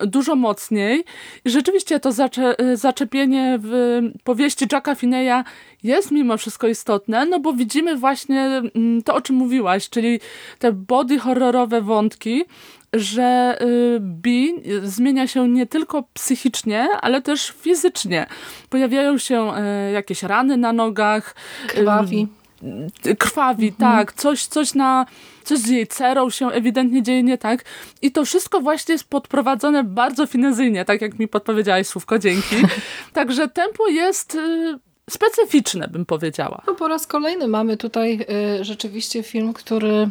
Speaker 1: dużo mocniej. I rzeczywiście to zacze zaczepienie w powieści Jacka Fineya jest mimo wszystko istotne, no bo widzimy właśnie mm, to, o czym mówiłaś, czyli te body horrorowe wątki, że y, Bi zmienia się nie tylko psychicznie, ale też fizycznie. Pojawiają się y, jakieś rany na nogach.
Speaker 2: Krwawi
Speaker 1: krwawi, mhm. tak, coś, coś na, coś z jej cerą się ewidentnie dzieje nie tak i to wszystko właśnie jest podprowadzone bardzo finezyjnie, tak jak mi podpowiedziałaś słówko, dzięki. *laughs* Także tempo jest y, specyficzne, bym powiedziała.
Speaker 2: No po raz kolejny mamy tutaj y, rzeczywiście film, który y,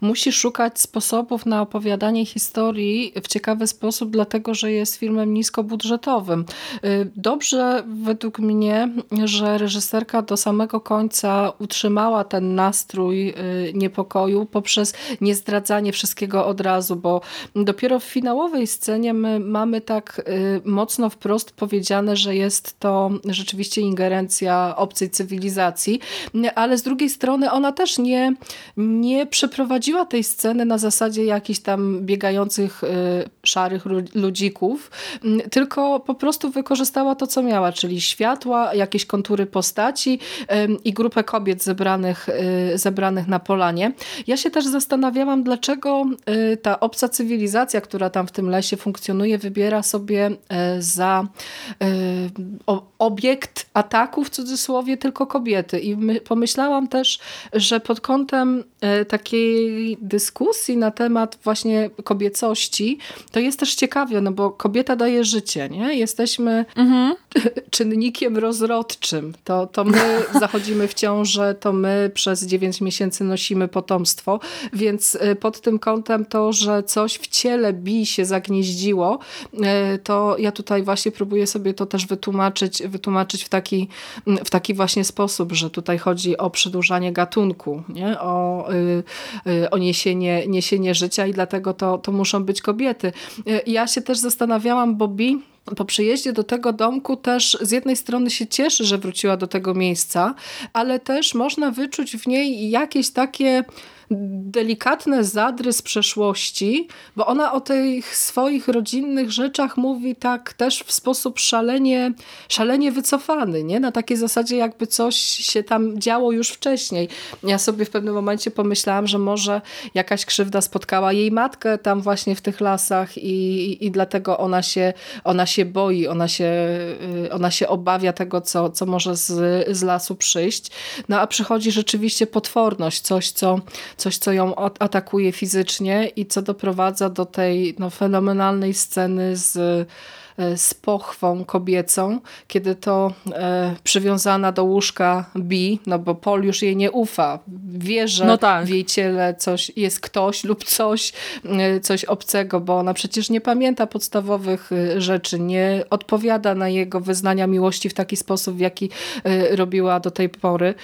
Speaker 2: musi szukać sposobów na opowiadanie historii w ciekawy sposób, dlatego że jest filmem niskobudżetowym. Y, dobrze według mnie, że reżyserka do samego końca utrzymała ten nastrój y, niepokoju poprzez niezdradzanie wszystkiego od razu, bo dopiero w finałowej scenie my mamy tak y, mocno wprost powiedziane, że jest to rzeczywiście ingerencja obcej cywilizacji, ale z drugiej strony ona też nie, nie przeprowadziła tej sceny na zasadzie jakichś tam biegających y, szarych ludzików, tylko po prostu wykorzystała to, co miała, czyli światła, jakieś kontury postaci i grupę kobiet zebranych, y, zebranych na polanie. Ja się też zastanawiałam, dlaczego y, ta obca cywilizacja, która tam w tym lesie funkcjonuje, wybiera sobie za obiekt ataku w cudzysłowie tylko kobiety. I my, pomyślałam też, że pod kątem e, takiej dyskusji na temat właśnie kobiecości, to jest też ciekawe, no bo kobieta daje życie, nie? Jesteśmy mhm. *laughs* czynnikiem rozrodczym. To, to my *laughs* zachodzimy w ciążę, to my przez 9 miesięcy nosimy potomstwo, więc e, pod tym kątem to, że coś w ciele bi się zagnieździło, e, to ja tutaj właśnie próbuję sobie to też wytłumaczyć, wytłumaczyć w taki, w taki właśnie sposób, że tutaj chodzi o przedłużanie gatunku, nie? O, y, o niesienie, niesienie życia i dlatego to, to muszą być kobiety. Y, ja się też zastanawiałam, Bobby, po przyjeździe do tego domku też z jednej strony się cieszy, że wróciła do tego miejsca, ale też można wyczuć w niej jakieś takie delikatne zadry z przeszłości, bo ona o tych swoich rodzinnych rzeczach mówi tak też w sposób szalenie, szalenie wycofany, nie? na takiej zasadzie jakby coś się tam działo już wcześniej. Ja sobie w pewnym momencie pomyślałam, że może jakaś krzywda spotkała jej matkę tam właśnie w tych lasach i, i dlatego ona się, ona się boi, ona się, y, ona się obawia tego, co, co może z, z lasu przyjść. No a przychodzi rzeczywiście potworność, coś, co coś, co ją atakuje fizycznie i co doprowadza do tej no, fenomenalnej sceny z e, z pochwą kobiecą, kiedy to e, przywiązana do łóżka Bi, no bo Paul już jej nie ufa. Wie, że no tak. w jej ciele coś, jest ktoś lub coś, e, coś obcego, bo ona przecież nie pamięta podstawowych e, rzeczy, nie odpowiada na jego wyznania miłości w taki sposób, w jaki e, robiła do tej pory.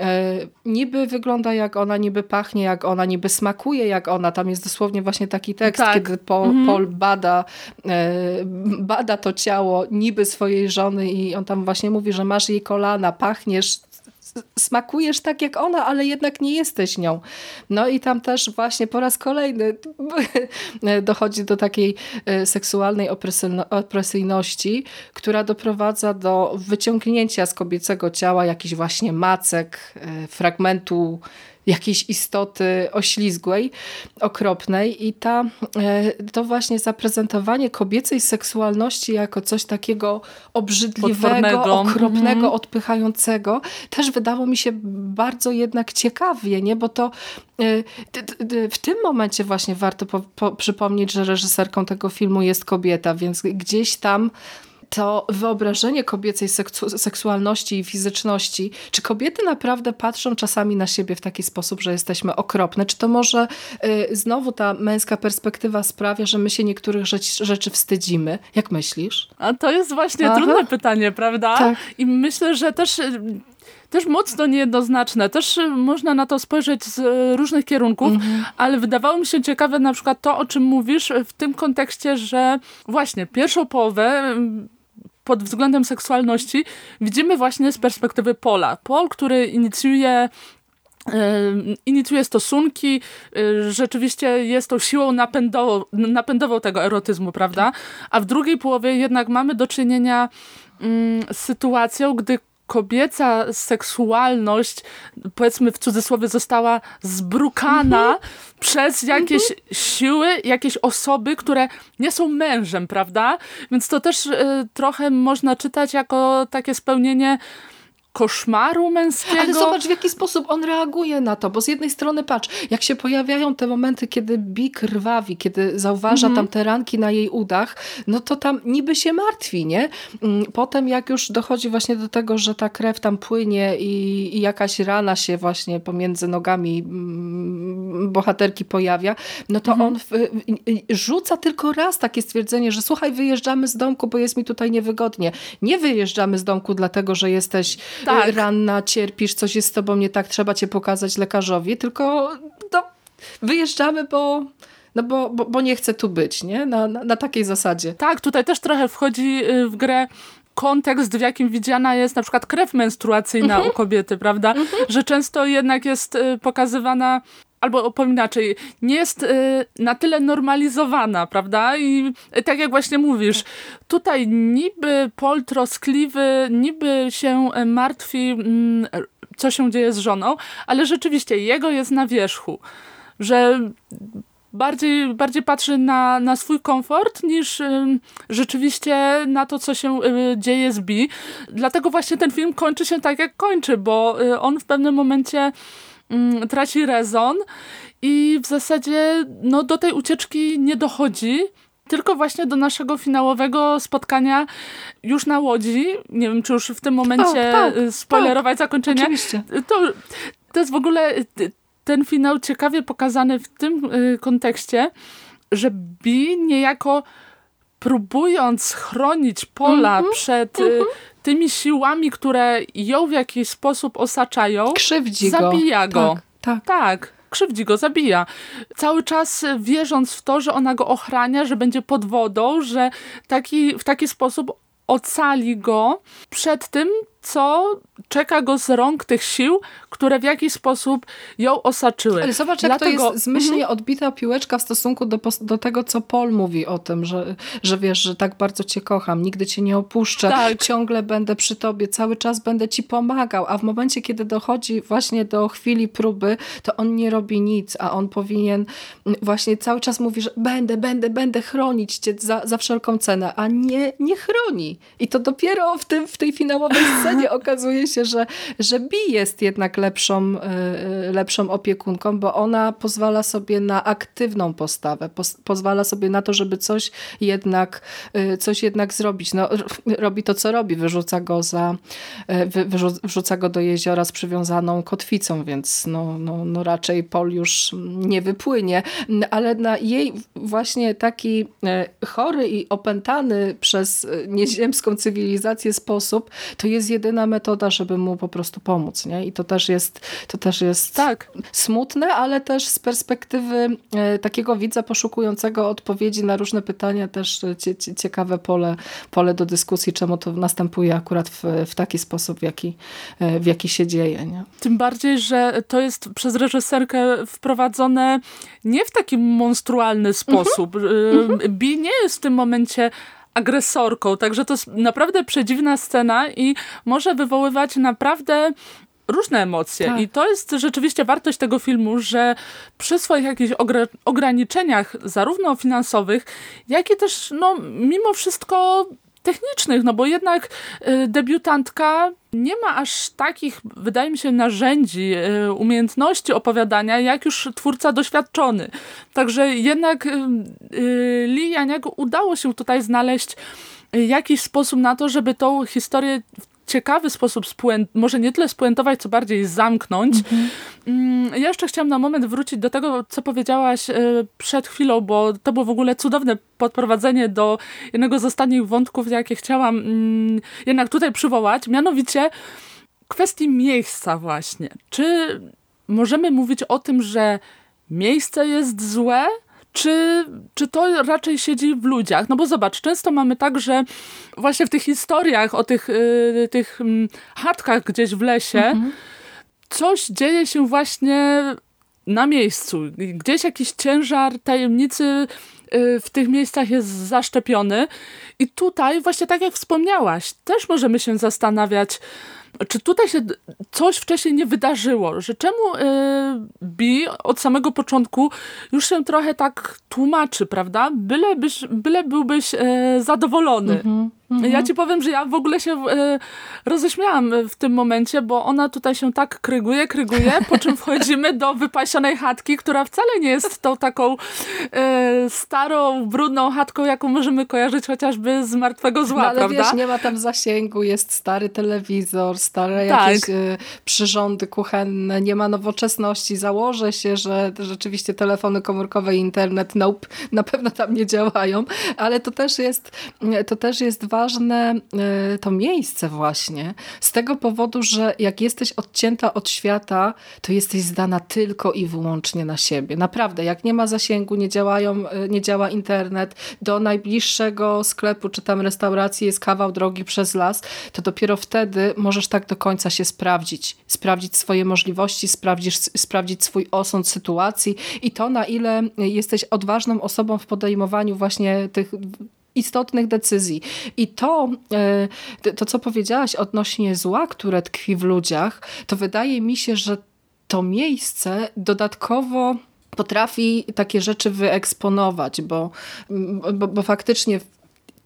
Speaker 2: E, niby wygląda jak ona, niby pachnie jak ona, niby smakuje jak ona. Tam jest dosłownie właśnie taki tekst, tak. kiedy Paul, mhm. Paul bada, e, bada to ciało niby swojej żony i on tam właśnie mówi, że masz jej kolana, pachniesz smakujesz tak jak ona, ale jednak nie jesteś nią. No i tam też właśnie po raz kolejny *laughs* dochodzi do takiej e, seksualnej opresyjności, która doprowadza do wyciągnięcia z kobiecego ciała jakichś właśnie macek, e, fragmentu jakiejś istoty oślizgłej, okropnej i ta, e, to właśnie zaprezentowanie kobiecej seksualności jako coś takiego obrzydliwego, okropnego, mhm. odpychającego też wydało mi się bardzo jednak ciekawie, nie? bo to e, w tym momencie właśnie warto po, po, przypomnieć, że reżyserką tego filmu jest kobieta, więc gdzieś tam to wyobrażenie kobiecej seksu seksualności i fizyczności, czy kobiety naprawdę patrzą czasami na siebie w taki sposób, że jesteśmy okropne? Czy to może y, znowu ta męska perspektywa sprawia, że my się niektórych rzeczy, rzeczy wstydzimy? Jak myślisz?
Speaker 1: A to jest właśnie Aha. trudne pytanie, prawda? Tak. I myślę, że też y, też mocno niejednoznaczne. Też y, można na to spojrzeć z y, różnych kierunków, mhm. ale wydawało mi się ciekawe na przykład to, o czym mówisz w tym kontekście, że właśnie pierwszą połowę pod względem seksualności widzimy właśnie z perspektywy Pola. Pol, który inicjuje inicjuje stosunki, rzeczywiście jest tą siłą napędową, napędową tego erotyzmu, prawda? A w drugiej połowie jednak mamy do czynienia z sytuacją, gdy kobieca seksualność, powiedzmy w cudzysłowie, została zbrukana mm -hmm. Przez jakieś siły, jakieś osoby, które nie są mężem, prawda? Więc to też y, trochę można czytać jako takie spełnienie koszmaru męskiego.
Speaker 2: Ale zobacz, w jaki sposób on reaguje na to, bo z jednej strony patrz, jak się pojawiają te momenty, kiedy Bi krwawi, kiedy zauważa -hmm. tam te ranki na jej udach, no to tam niby się martwi, nie? Mm, potem jak już dochodzi właśnie do tego, że ta krew tam płynie i, i jakaś rana się właśnie pomiędzy nogami mm, bohaterki pojawia, no to -hmm. on w, rzuca tylko raz takie stwierdzenie, że słuchaj, wyjeżdżamy z domku, bo jest mi tutaj niewygodnie. Nie wyjeżdżamy z domku dlatego, że jesteś tak. ranna, cierpisz, coś jest z tobą nie tak, trzeba cię pokazać lekarzowi, tylko no, wyjeżdżamy, bo no bo, bo, bo nie chcę tu być, nie? Na, na, na takiej zasadzie.
Speaker 1: Tak, tutaj też trochę wchodzi y, w grę kontekst, w jakim widziana jest na przykład krew menstruacyjna mhm. u kobiety, prawda? Mhm. Że często jednak jest y, pokazywana albo opowiem inaczej, nie jest y, na tyle normalizowana, prawda? I y, tak jak właśnie mówisz, tutaj niby Paul troskliwy, niby się y, martwi, y, co się dzieje z żoną, ale rzeczywiście jego jest na wierzchu, że bardziej, bardziej patrzy na, na swój komfort niż rzeczywiście na to, co się y, dzieje z Bi. Dlatego właśnie ten film kończy się tak, jak kończy, bo y, on w pewnym momencie mm, traci rezon i w zasadzie no, do tej ucieczki nie dochodzi, tylko właśnie do naszego finałowego spotkania już na Łodzi. Nie wiem, czy już w tym momencie tak, tak, spoilerować tak, zakończenie.
Speaker 2: Oczywiście.
Speaker 1: To, to jest w ogóle ten finał ciekawie pokazany w tym y, kontekście, że Bi niejako próbując chronić Pola mm -hmm, przed mm -hmm. tymi siłami, które ją w jakiś sposób osaczają,
Speaker 2: krzywdzi
Speaker 1: zabija
Speaker 2: go.
Speaker 1: go. Tak, tak. tak krzywdzi go, zabija. Cały czas wierząc w to, że ona go ochrania, że będzie pod wodą, że taki, w taki sposób ocali go przed tym, co czeka go z rąk tych sił, które w jakiś sposób ją osaczyły.
Speaker 2: Ale zobacz, jak Dlatego... to jest zmyślnie mhm. odbita piłeczka w stosunku do, do tego, co Paul mówi o tym, że, że wiesz, że tak bardzo cię kocham, nigdy cię nie opuszczę, tak. ciągle będę przy tobie, cały czas będę ci pomagał, a w momencie, kiedy dochodzi właśnie do chwili próby, to on nie robi nic, a on powinien właśnie cały czas mówi, że będę, będę, będę chronić cię za, za wszelką cenę, a nie, nie chroni. I to dopiero w, tym, w tej finałowej scenie okazuje się, że, że Bi jest jednak lepszą, y, lepszą opiekunką, bo ona pozwala sobie na aktywną postawę, pozwala sobie na to, żeby coś jednak, y, coś jednak zrobić. No, robi to, co robi, wyrzuca go, za, wyrzuca go do jeziora z przywiązaną kotwicą, więc no, no, no raczej Pol już nie wypłynie, ale na jej właśnie taki chory i opętany przez nieziemską cywilizację sposób, to jest jedyna metoda, żeby mu po prostu pomóc. Nie? I to też jest, to też jest tak. smutne, ale też z perspektywy e, takiego widza poszukującego odpowiedzi na różne pytania też ciekawe pole, pole do dyskusji, czemu to następuje akurat w, w taki sposób, w jaki, e, w jaki się dzieje. Nie?
Speaker 1: Tym bardziej, że to jest przez reżyserkę wprowadzone nie w taki monstrualny sposób. Mhm. E, Bi nie jest w tym momencie agresorką. Także to jest naprawdę przedziwna scena i może wywoływać naprawdę różne emocje. Tak. I to jest rzeczywiście wartość tego filmu, że przy swoich jakichś ograniczeniach, zarówno finansowych, jak i też no, mimo wszystko technicznych, no bo jednak y, debiutantka nie ma aż takich, wydaje mi się, narzędzi, y, umiejętności opowiadania, jak już twórca doświadczony. Także jednak y, Lee Janiago udało się tutaj znaleźć jakiś sposób na to, żeby tą historię ciekawy sposób, może nie tyle spuentować, co bardziej zamknąć. Mhm. Mm, ja jeszcze chciałam na moment wrócić do tego, co powiedziałaś e, przed chwilą, bo to było w ogóle cudowne podprowadzenie do jednego z ostatnich wątków, jakie chciałam mm, jednak tutaj przywołać, mianowicie kwestii miejsca właśnie. Czy możemy mówić o tym, że miejsce jest złe, czy, czy to raczej siedzi w ludziach? No bo zobacz, często mamy tak, że właśnie w tych historiach o tych, yy, tych yy, chatkach gdzieś w lesie mhm. coś dzieje się właśnie na miejscu. Gdzieś jakiś ciężar tajemnicy y, w tych miejscach jest zaszczepiony. I tutaj, właśnie tak jak wspomniałaś, też możemy się zastanawiać, czy tutaj się coś wcześniej nie wydarzyło, że czemu y, Bi od samego początku już się trochę tak tłumaczy, prawda? Byle, byś, byle byłbyś y, zadowolony. -hmm. Mhm. Ja ci powiem, że ja w ogóle się e, roześmiałam w tym momencie, bo ona tutaj się tak kryguje, kryguje, po czym *laughs* wchodzimy do wypasionej chatki, która wcale nie jest tą taką e, starą, brudną chatką, jaką możemy kojarzyć chociażby z Martwego Zła, no,
Speaker 2: ale
Speaker 1: prawda?
Speaker 2: wiesz, nie ma tam zasięgu, jest stary telewizor, stare tak. jakieś e, przyrządy kuchenne, nie ma nowoczesności. Założę się, że rzeczywiście telefony komórkowe i internet nope, na pewno tam nie działają, ale to też jest, to też jest ważne e, to miejsce właśnie, z tego powodu, że jak jesteś odcięta od świata, to jesteś zdana tylko i wyłącznie na siebie. Naprawdę, jak nie ma zasięgu, nie, działają, e, nie działa internet, do najbliższego sklepu czy tam restauracji jest kawał drogi przez las, to dopiero wtedy możesz tak do końca się sprawdzić. Sprawdzić swoje możliwości, sprawdzić, sprawdzić swój osąd sytuacji i to, na ile jesteś odważną osobą w podejmowaniu właśnie tych istotnych decyzji. I to, e, to, co powiedziałaś odnośnie zła, które tkwi w ludziach, to wydaje mi się, że to miejsce dodatkowo potrafi takie rzeczy wyeksponować, bo, bo, bo faktycznie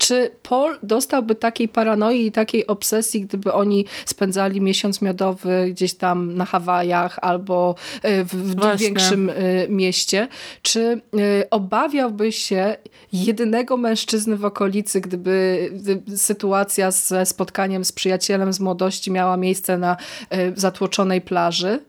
Speaker 2: czy Paul dostałby takiej paranoi i takiej obsesji, gdyby oni spędzali miesiąc miodowy gdzieś tam na Hawajach albo e, w, w większym e, mieście? Czy e, obawiałby się jedynego mężczyzny w okolicy, gdyby sytuacja ze spotkaniem z przyjacielem z młodości miała miejsce na zatłoczonej plaży?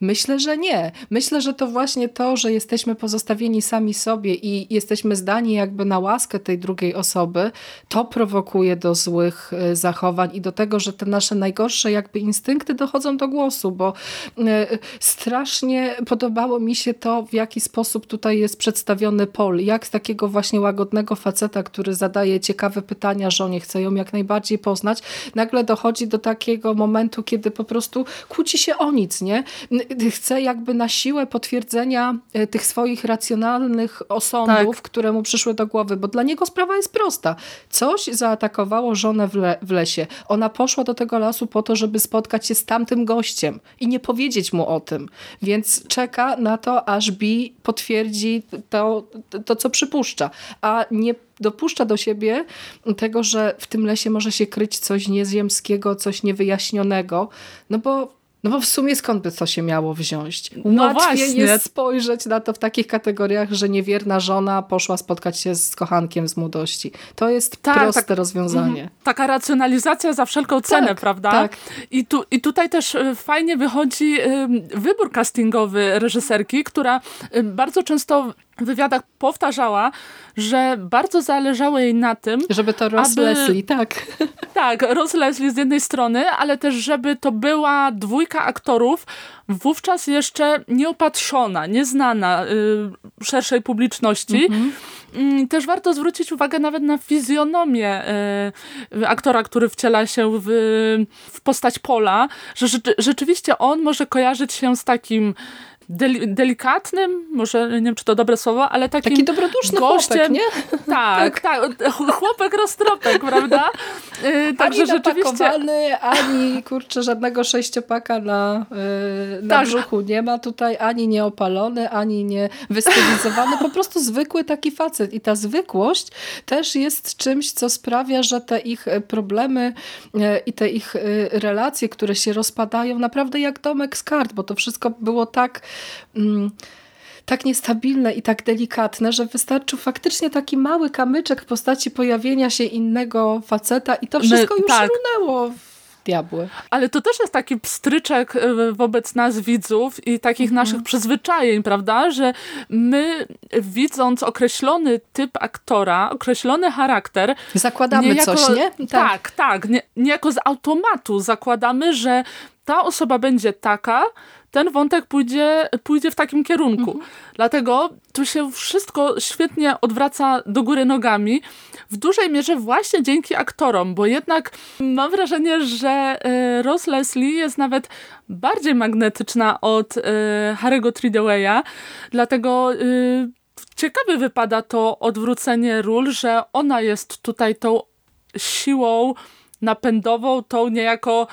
Speaker 2: Myślę, że nie. Myślę, że to właśnie to, że jesteśmy pozostawieni sami sobie i jesteśmy zdani jakby na łaskę tej drugiej osoby, to prowokuje do złych e, zachowań i do tego, że te nasze najgorsze jakby instynkty dochodzą do głosu, bo e, strasznie podobało mi się to, w jaki sposób tutaj jest przedstawiony Paul. Jak z takiego właśnie łagodnego faceta, który zadaje ciekawe pytania żonie, chce ją jak najbardziej poznać, nagle dochodzi do takiego momentu, kiedy po prostu kłóci się o nic, nie? Chce jakby na siłę potwierdzenia e, tych swoich racjonalnych osądów, tak. które mu przyszły do głowy, bo dla niego sprawa jest prosta. Coś zaatakowało żonę w, le w lesie. Ona poszła do tego lasu po to, żeby spotkać się z tamtym gościem i nie powiedzieć mu o tym. Więc czeka na to, aż Bi potwierdzi to, to co przypuszcza, a nie dopuszcza do siebie tego, że w tym lesie może się kryć coś nieziemskiego, coś niewyjaśnionego, no bo no bo w sumie skąd by to się miało wziąć?
Speaker 1: No Łatwiej właśnie.
Speaker 2: jest spojrzeć na to w takich kategoriach, że niewierna żona poszła spotkać się z kochankiem z młodości. To jest tak, proste tak, rozwiązanie. Mm,
Speaker 1: taka racjonalizacja za wszelką cenę, tak, prawda? Tak. I, tu, I tutaj też y, fajnie wychodzi wybór castingowy reżyserki, która y, bardzo często wywiadach powtarzała, że bardzo zależało jej na tym,
Speaker 2: żeby to Ross aby, Leslie, tak. *laughs*
Speaker 1: Tak, Ross Leslie z jednej strony, ale też żeby to była dwójka aktorów wówczas jeszcze nieopatrzona, nieznana y, szerszej publiczności. Mhm. Mm, też warto zwrócić uwagę nawet na fizjonomię y, aktora, który wciela się w, w postać Pola, że rzeczywiście on może kojarzyć się z takim delikatnym, może nie wiem, czy to dobre słowo, ale takim
Speaker 2: Taki dobroduszny gościem. Chłopek, nie? *laughs*
Speaker 1: Tak, tak, tak. Chłopek roztropek, prawda?
Speaker 2: Yy, także ani rzeczywiście... ani kurczę żadnego sześciopaka na, yy, na tak. brzuchu nie ma tutaj, ani nieopalony, ani nie wystylizowany, po prostu zwykły taki facet. I ta zwykłość też jest czymś, co sprawia, że te ich problemy yy, i te ich y, relacje, które się rozpadają naprawdę jak domek z kart, bo to wszystko było tak tak niestabilne i tak delikatne, że wystarczył faktycznie taki mały kamyczek w postaci pojawienia się innego faceta i to wszystko My, już tak. runęło diabły.
Speaker 1: Ale to też jest taki pstryczek e, wobec nas widzów i takich mhm. naszych przyzwyczajeń, prawda, że my widząc określony typ aktora, określony charakter...
Speaker 2: Zakładamy niejako, coś, nie?
Speaker 1: Tak, tak, tak nie, niejako z automatu zakładamy, że ta osoba będzie taka, ten wątek pójdzie, pójdzie w takim kierunku. Mhm. Dlatego tu się wszystko świetnie odwraca do góry nogami. W dużej mierze właśnie dzięki aktorom, bo jednak mam wrażenie, że e, Rose Leslie jest nawet bardziej magnetyczna od e, Harry'ego Tridawaya, dlatego e, ciekawie wypada to odwrócenie ról, że ona jest tutaj tą siłą napędową, tą niejako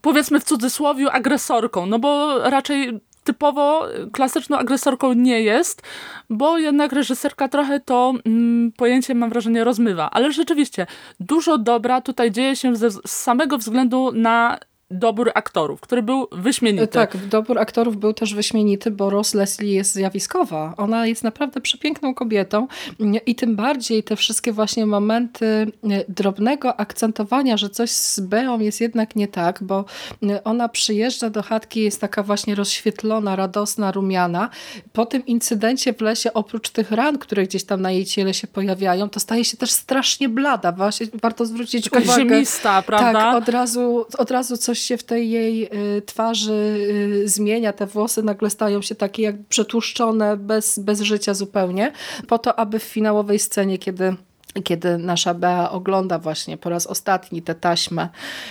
Speaker 1: powiedzmy w cudzysłowie agresorką, no bo raczej typowo klasyczną agresorką nie jest, bo jednak reżyserka trochę to mm, pojęcie, mam wrażenie, rozmywa. Ale rzeczywiście, dużo dobra tutaj dzieje się ze, z samego względu na dobór aktorów, który był wyśmienity.
Speaker 2: Tak, dobór aktorów był też wyśmienity, bo Rose Leslie jest zjawiskowa. Ona jest naprawdę przepiękną kobietą i tym bardziej te wszystkie właśnie momenty e, drobnego akcentowania, że coś z Beą jest jednak nie tak, bo e, ona przyjeżdża do chatki, jest taka właśnie rozświetlona, radosna, rumiana. Po tym incydencie w lesie, oprócz tych ran, które gdzieś tam na jej ciele się pojawiają, to staje się też strasznie blada. Właśnie warto zwrócić
Speaker 1: taka
Speaker 2: uwagę.
Speaker 1: ziemista, prawda?
Speaker 2: Tak, od razu, od razu coś się w tej jej y, twarzy y, zmienia, te włosy nagle stają się takie jak przetłuszczone, bez, bez życia zupełnie, po to, aby w finałowej scenie, kiedy kiedy nasza Bea ogląda właśnie po raz ostatni tę taśmę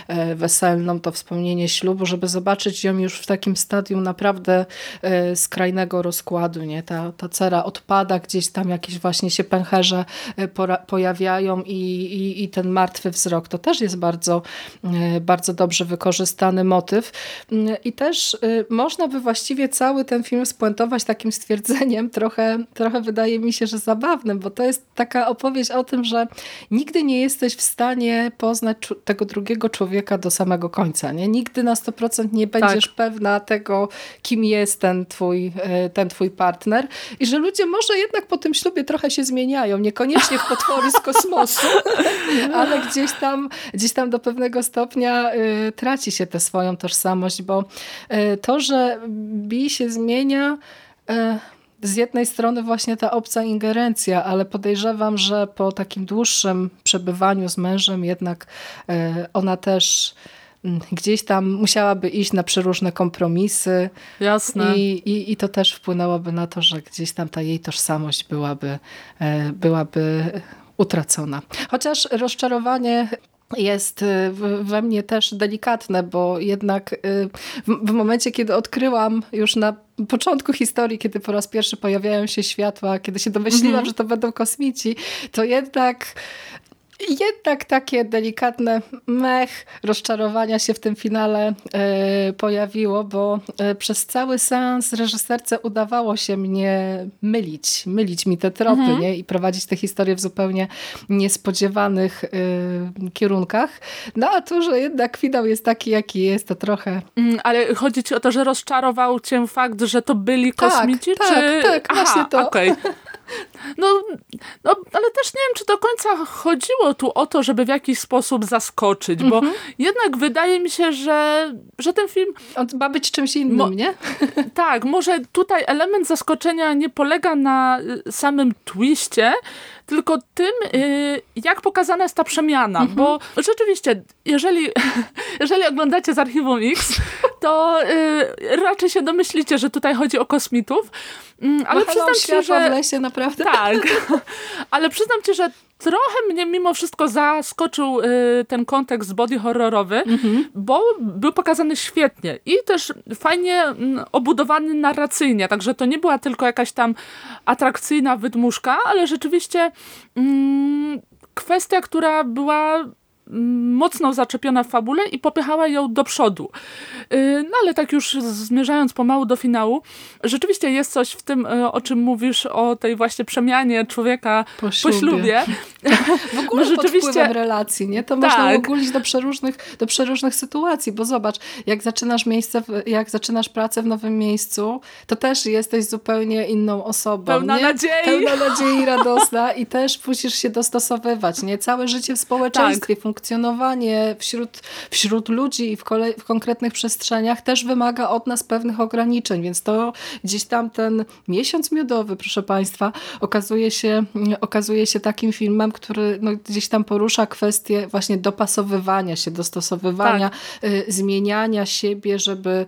Speaker 2: e, weselną, to wspomnienie ślubu, żeby zobaczyć ją już w takim stadium naprawdę e, skrajnego rozkładu. Nie? Ta, ta cera odpada, gdzieś tam jakieś właśnie się pęcherze e, pojawiają i, i, i ten martwy wzrok. To też jest bardzo, bardzo dobrze wykorzystany motyw. Mm, I też można by właściwie cały ten film spuentować takim stwierdzeniem, trochę, trochę wydaje mi się, że zabawnym, bo to jest taka opowieść o tym, że nigdy nie jesteś w stanie poznać tego drugiego człowieka do samego końca. Nie? Nigdy na 100% nie będziesz tak. pewna tego, kim jest ten twój, e, ten twój partner i że ludzie może jednak po tym ślubie trochę się zmieniają, niekoniecznie w potwory z *laughs* kosmosu, ale gdzieś tam, gdzieś tam do pewnego stopnia y, traci się tę swoją tożsamość, bo y, to, że Bi się zmienia y, z jednej strony właśnie ta obca ingerencja, ale podejrzewam, że po takim dłuższym przebywaniu z mężem jednak e, ona też mm, gdzieś tam musiałaby iść na przeróżne kompromisy.
Speaker 1: Jasne.
Speaker 2: I, i, I to też wpłynęłoby na to, że gdzieś tam ta jej tożsamość byłaby, e, byłaby utracona. Chociaż rozczarowanie jest y, we mnie też delikatne, bo jednak y, w momencie, kiedy odkryłam już na początku historii, kiedy po raz pierwszy pojawiają się światła, kiedy się domyśliłam, mm -hmm. że to będą kosmici, to jednak jednak takie delikatne mech rozczarowania się w tym finale e, pojawiło, bo e, przez cały seans reżyserce udawało się mnie mylić, mylić mi te tropy mhm. nie? i prowadzić te historie w zupełnie niespodziewanych e, kierunkach. No a tu, że jednak finał jest taki, jaki jest, to trochę...
Speaker 1: Mm, ale chodzi ci o to, że rozczarował cię fakt, że to byli tak, kosmici?
Speaker 2: Tak,
Speaker 1: czy...
Speaker 2: tak, Aha, właśnie to.
Speaker 1: Okay. *laughs* No, no, ale też nie wiem, czy do końca chodziło tu o to, żeby w jakiś sposób zaskoczyć, bo mm -hmm. jednak wydaje mi się, że, że ten film...
Speaker 2: On ma być czymś innym, nie? *laughs*
Speaker 1: tak, może tutaj element zaskoczenia nie polega na y, samym twiście, tylko tym, y, jak pokazana jest ta przemiana, -hmm. bo rzeczywiście, jeżeli, *laughs* jeżeli oglądacie z Archiwum X, to y, raczej się domyślicie, że tutaj chodzi o kosmitów,
Speaker 2: mm, ale przyznam ci, że... w lesie, naprawdę.
Speaker 1: Tak, *laughs* ale przyznam ci, że trochę mnie mimo wszystko zaskoczył y, ten kontekst body horrorowy, mhm. bo był pokazany świetnie i też fajnie mm, obudowany narracyjnie, także to nie była tylko jakaś tam atrakcyjna wydmuszka, ale rzeczywiście mm, kwestia, która była mocno zaczepiona w fabule i popychała ją do przodu. Y, no ale tak już zmierzając pomału do finału, rzeczywiście jest coś w tym, y, o czym mówisz, o tej właśnie przemianie człowieka po ślubie. Po ślubie. *laughs*
Speaker 2: W ogóle no, rzeczywiście... pod relacji, nie? To tak. można ogólnić do przeróżnych, do przeróżnych sytuacji, bo zobacz, jak zaczynasz miejsce, jak zaczynasz pracę w nowym miejscu, to też jesteś zupełnie inną osobą.
Speaker 1: Pełna
Speaker 2: nie?
Speaker 1: nadziei.
Speaker 2: Pełna nadziei, *laughs* radosna i też musisz się dostosowywać, nie? Całe życie w społeczeństwie, tak. Funkcjonowanie wśród, wśród ludzi i w, kolej, w konkretnych przestrzeniach też wymaga od nas pewnych ograniczeń, więc to gdzieś tam ten miesiąc miodowy, proszę Państwa, okazuje się, okazuje się takim filmem, który no, gdzieś tam porusza kwestię właśnie dopasowywania się, dostosowywania, tak. y, zmieniania siebie, żeby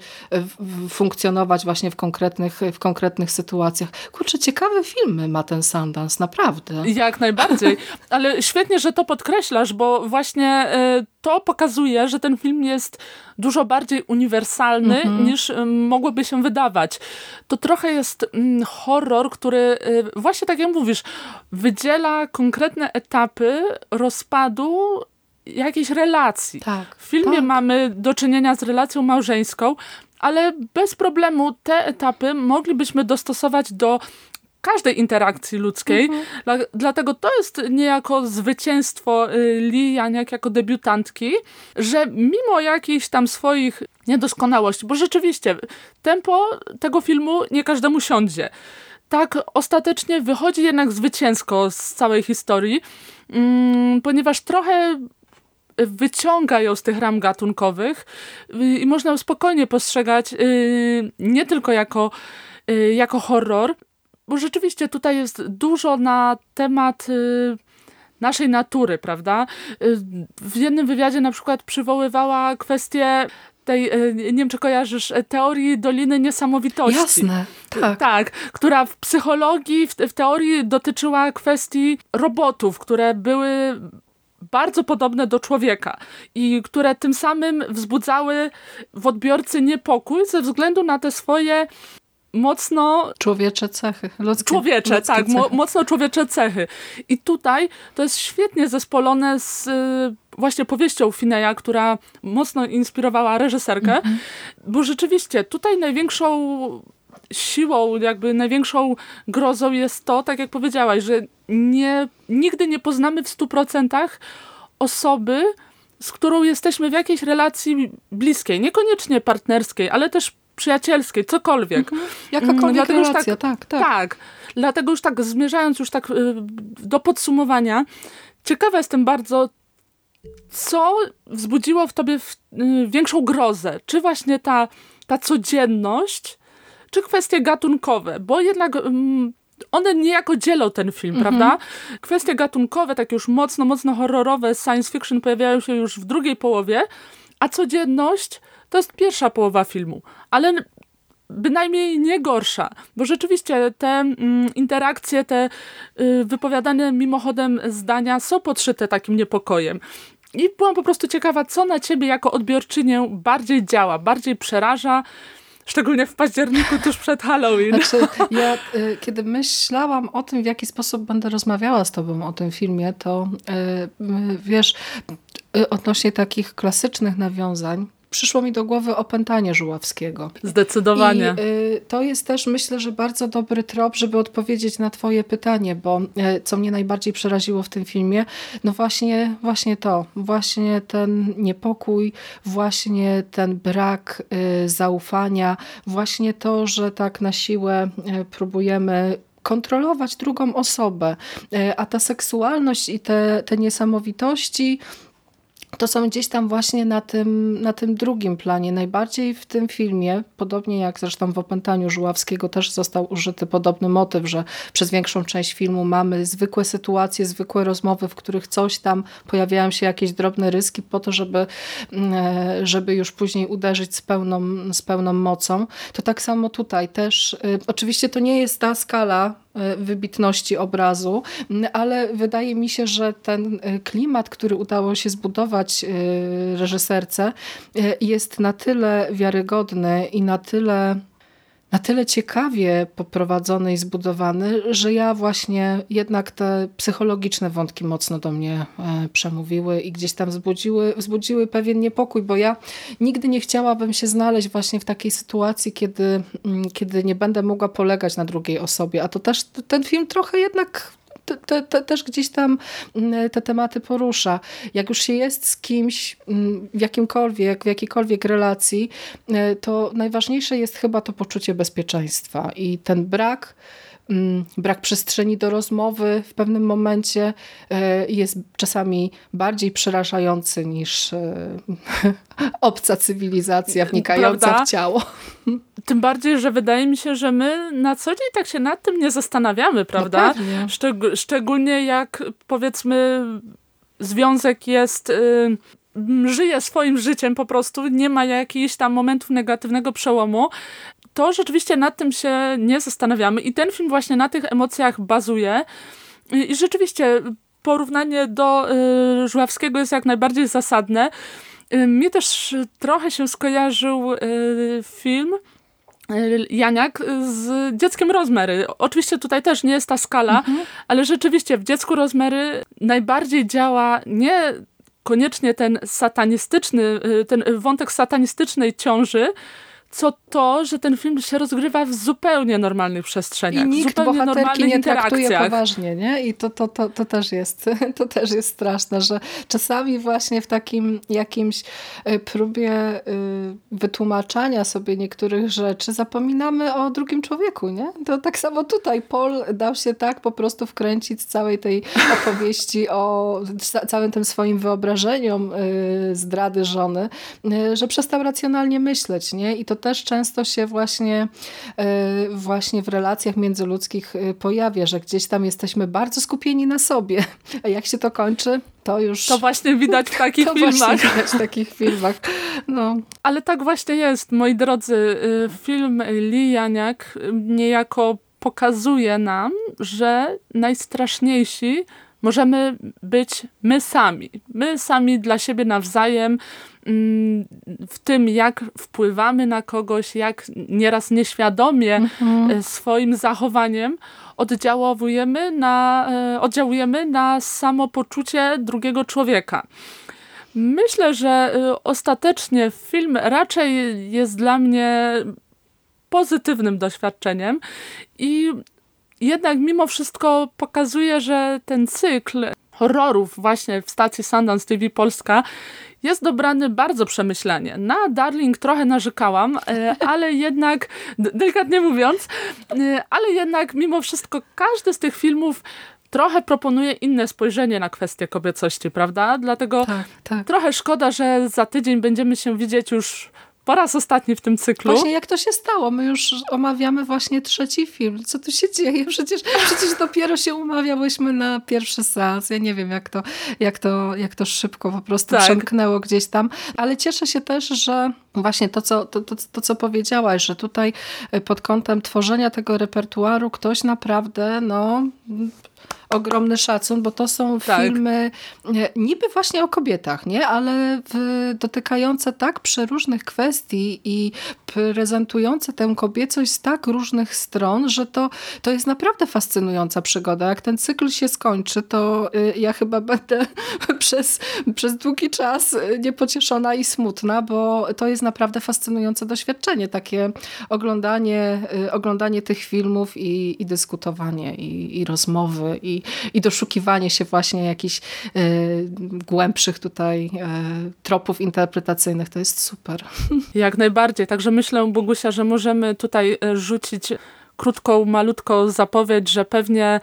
Speaker 2: funkcjonować właśnie w konkretnych, w konkretnych sytuacjach. Kurczę, ciekawe filmy ma ten Sundance, naprawdę.
Speaker 1: Jak najbardziej, ale świetnie, że to podkreślasz, bo właśnie y, to pokazuje, że ten film jest dużo bardziej uniwersalny mm -hmm. niż y, mogłoby się wydawać. To trochę jest mm, horror, który y, właśnie tak jak mówisz, wydziela konkretne etapy rozpadu jakiejś relacji.
Speaker 2: Tak,
Speaker 1: w filmie
Speaker 2: tak.
Speaker 1: mamy do czynienia z relacją małżeńską, ale bez problemu te etapy moglibyśmy dostosować do każdej interakcji ludzkiej. Mhm. Dla, dlatego to jest niejako zwycięstwo y, Lee Janiak jako debiutantki, że mimo jakichś tam swoich niedoskonałości, bo rzeczywiście tempo tego filmu nie każdemu siądzie. Tak ostatecznie wychodzi jednak zwycięsko z całej historii, mm, ponieważ trochę wyciąga ją z tych ram gatunkowych y, i można ją spokojnie postrzegać y, nie tylko jako, jako horror, bo rzeczywiście tutaj jest dużo na temat y, naszej natury, prawda? Y, w jednym wywiadzie na przykład przywoływała kwestię tej, y, nie wiem czy kojarzysz, teorii Doliny Niesamowitości.
Speaker 2: Jasne, tak.
Speaker 1: Tak, która w psychologii, w, w teorii dotyczyła kwestii robotów, które były bardzo podobne do człowieka i które tym samym wzbudzały w odbiorcy niepokój ze względu na te swoje mocno...
Speaker 2: Człowiecze cechy.
Speaker 1: Ludzkie, człowiecze, ludzkie tak. Mo mocno człowiecze cechy. I tutaj to jest świetnie zespolone z y, właśnie powieścią Fineya, która mocno inspirowała reżyserkę, mm -hmm. bo rzeczywiście tutaj największą siłą, jakby największą grozą jest to, tak jak powiedziałaś, że nie, nigdy nie poznamy w stu procentach osoby, z którą jesteśmy w jakiejś relacji bliskiej, niekoniecznie partnerskiej, ale też przyjacielskiej, cokolwiek. Mhm.
Speaker 2: Jakakolwiek mm, relacja, tak, tak.
Speaker 1: Tak, dlatego już tak zmierzając już tak y, do podsumowania, ciekawa jestem bardzo, co wzbudziło w tobie w, y, większą grozę? Czy właśnie ta, ta codzienność, czy kwestie gatunkowe? Bo jednak mm, one niejako dzielą ten film, mhm. prawda? Kwestie gatunkowe, takie już mocno, mocno horrorowe, science fiction pojawiają się już w drugiej połowie, a codzienność to jest pierwsza połowa filmu, ale bynajmniej nie gorsza, bo rzeczywiście te mm, interakcje, te y, wypowiadane mimochodem zdania są podszyte takim niepokojem. I byłam po prostu ciekawa, co na ciebie jako odbiorczynię bardziej działa, bardziej przeraża, Szczególnie w październiku, tuż przed Halloween.
Speaker 2: Znaczy, *laughs* ja y, kiedy myślałam o tym, w jaki sposób będę rozmawiała z tobą o tym filmie, to y, y wiesz, y, odnośnie takich klasycznych nawiązań, przyszło mi do głowy opętanie Żuławskiego.
Speaker 1: Zdecydowanie.
Speaker 2: I y, to jest też myślę, że bardzo dobry trop, żeby odpowiedzieć na twoje pytanie, bo y, co mnie najbardziej przeraziło w tym filmie, no właśnie, właśnie to, właśnie ten niepokój, właśnie ten brak y, zaufania, właśnie to, że tak na siłę y, próbujemy kontrolować drugą osobę, y, a ta seksualność i te, te niesamowitości to są gdzieś tam właśnie na tym, na tym drugim planie. Najbardziej w tym filmie, podobnie jak zresztą w Opętaniu Żuławskiego też został użyty podobny motyw, że przez większą część filmu mamy zwykłe sytuacje, zwykłe rozmowy, w których coś tam pojawiają się jakieś drobne ryski po to, żeby, mm, e, żeby już później uderzyć z pełną, z pełną mocą. To tak samo tutaj też. Y, oczywiście to nie jest ta skala wybitności obrazu, ale wydaje mi się, że ten e, klimat, który udało się zbudować e, reżyserce jest na tyle wiarygodny i na tyle na tyle ciekawie poprowadzony i zbudowany, że ja właśnie jednak te psychologiczne wątki mocno do mnie e, przemówiły i gdzieś tam wzbudziły, wzbudziły pewien niepokój, bo ja nigdy nie chciałabym się znaleźć właśnie w takiej sytuacji, kiedy, mm, kiedy nie będę mogła polegać na drugiej osobie. A to też ten film trochę jednak te, te, też gdzieś tam mm, te tematy porusza. Jak już się jest z kimś mm, w jakimkolwiek, w jakiejkolwiek relacji, e, to najważniejsze jest chyba to poczucie bezpieczeństwa i ten brak brak przestrzeni do rozmowy w pewnym momencie e, jest czasami bardziej przerażający niż e, *laughs* obca cywilizacja wnikająca Prawda? w ciało.
Speaker 1: Tym bardziej, że wydaje mi się, że my na co dzień tak się nad tym nie zastanawiamy, prawda?
Speaker 2: No
Speaker 1: Szczeg szczególnie jak powiedzmy związek jest... Y żyje swoim życiem po prostu, nie ma jakichś tam momentów negatywnego przełomu, to rzeczywiście nad tym się nie zastanawiamy i ten film właśnie na tych emocjach bazuje i, i rzeczywiście porównanie do y, Żuławskiego jest jak najbardziej zasadne. Y, mnie też trochę się skojarzył y, film y, Janiak z dzieckiem Rozmery. Oczywiście tutaj też nie jest ta skala, mhm. ale rzeczywiście w dziecku Rozmery najbardziej działa nie koniecznie ten satanistyczny, y, ten wątek satanistycznej ciąży, co to, że ten film się rozgrywa w zupełnie normalnych przestrzeniach.
Speaker 2: I nikt
Speaker 1: zupełnie
Speaker 2: bohaterki nie traktuje poważnie, nie? I to, to, to, to, też jest, *laughs* to też jest straszne, że czasami właśnie w takim jakimś y, próbie y, wytłumaczania sobie niektórych rzeczy zapominamy o drugim człowieku, nie? To tak samo tutaj Paul dał się tak po prostu wkręcić z całej tej *laughs* opowieści o całym tym swoim wyobrażeniom y, zdrady żony, że przestał racjonalnie myśleć, nie? I to też często się właśnie, e, właśnie w relacjach międzyludzkich e, pojawia, że gdzieś tam jesteśmy bardzo skupieni na sobie. A jak się to kończy? To już...
Speaker 1: To właśnie widać w *laughs* takich
Speaker 2: to
Speaker 1: filmach.
Speaker 2: Właśnie widać w takich filmach. No.
Speaker 1: Ale tak właśnie jest, moi drodzy. Y, film Lee Janiak niejako pokazuje nam, że najstraszniejsi możemy być my sami. My sami dla siebie nawzajem, w tym, jak wpływamy na kogoś, jak nieraz nieświadomie mhm. E, swoim zachowaniem oddziałujemy na, e, oddziałujemy na samopoczucie drugiego człowieka. Myślę, że e, ostatecznie film raczej jest dla mnie pozytywnym doświadczeniem i jednak mimo wszystko pokazuje, że ten cykl horrorów właśnie w stacji Sundance TV Polska jest dobrany bardzo przemyślanie. Na Darling trochę narzekałam, e, ale *laughs* jednak, delikatnie mówiąc, e, ale jednak mimo wszystko każdy z tych filmów trochę proponuje inne spojrzenie na kwestię kobiecości, prawda? Dlatego tak, tak. trochę szkoda, że za tydzień będziemy się widzieć już po raz ostatni w tym cyklu.
Speaker 2: Właśnie jak to się stało? My już omawiamy właśnie trzeci film. Co tu się dzieje? Przecież, przecież dopiero się umawiałyśmy na pierwszy seans. Ja nie wiem, jak to, jak to, jak to szybko po prostu tak. przemknęło gdzieś tam. Ale cieszę się też, że właśnie to co, to, to, to, co powiedziałaś, że tutaj pod kątem tworzenia tego repertuaru ktoś naprawdę no ogromny szacun, bo to są tak. filmy e, niby właśnie o kobietach, nie? ale w, dotykające tak przeróżnych kwestii i prezentujące tę kobiecość z tak różnych stron, że to, to jest naprawdę fascynująca przygoda. Jak ten cykl się skończy, to e, ja chyba będę *laughs* przez, przez długi czas niepocieszona i smutna, bo to jest naprawdę fascynujące doświadczenie. Takie oglądanie, e, oglądanie tych filmów i, i dyskutowanie i, i rozmowy i i, doszukiwanie się właśnie jakichś y, głębszych tutaj y, tropów interpretacyjnych. To jest super. *laughs*
Speaker 1: Jak najbardziej. Także myślę, Bogusia, że możemy tutaj e, rzucić krótką, malutką zapowiedź, że pewnie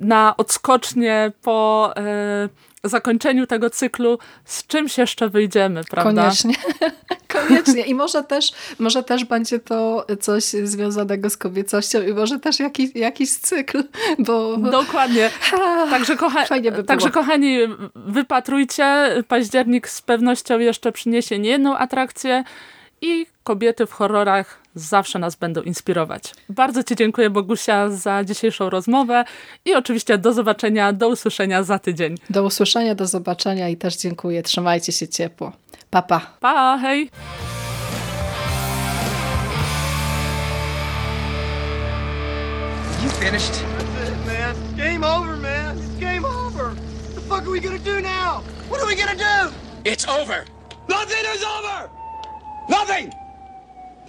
Speaker 1: na odskocznie po y, zakończeniu tego cyklu z czymś jeszcze wyjdziemy, prawda?
Speaker 2: Koniecznie. *laughs* Koniecznie. I może też, może też będzie to coś związanego z kobiecością i może też jakiś, jakiś cykl, bo...
Speaker 1: Dokładnie. *laughs* Także, kocha by także kochani, wypatrujcie. Październik z pewnością jeszcze przyniesie niejedną atrakcję i kobiety w horrorach zawsze nas będą inspirować. Bardzo Ci dziękuję Bogusia za dzisiejszą rozmowę i oczywiście do zobaczenia, do usłyszenia za tydzień.
Speaker 2: Do usłyszenia, do zobaczenia i też dziękuję. Trzymajcie się ciepło. Pa, pa.
Speaker 1: Pa, hej.
Speaker 3: finished?
Speaker 4: That's it, man. Game over, man. It's game over. What the fuck are we gonna do now? What are we gonna do?
Speaker 3: It's over. Nothing is over. Nothing.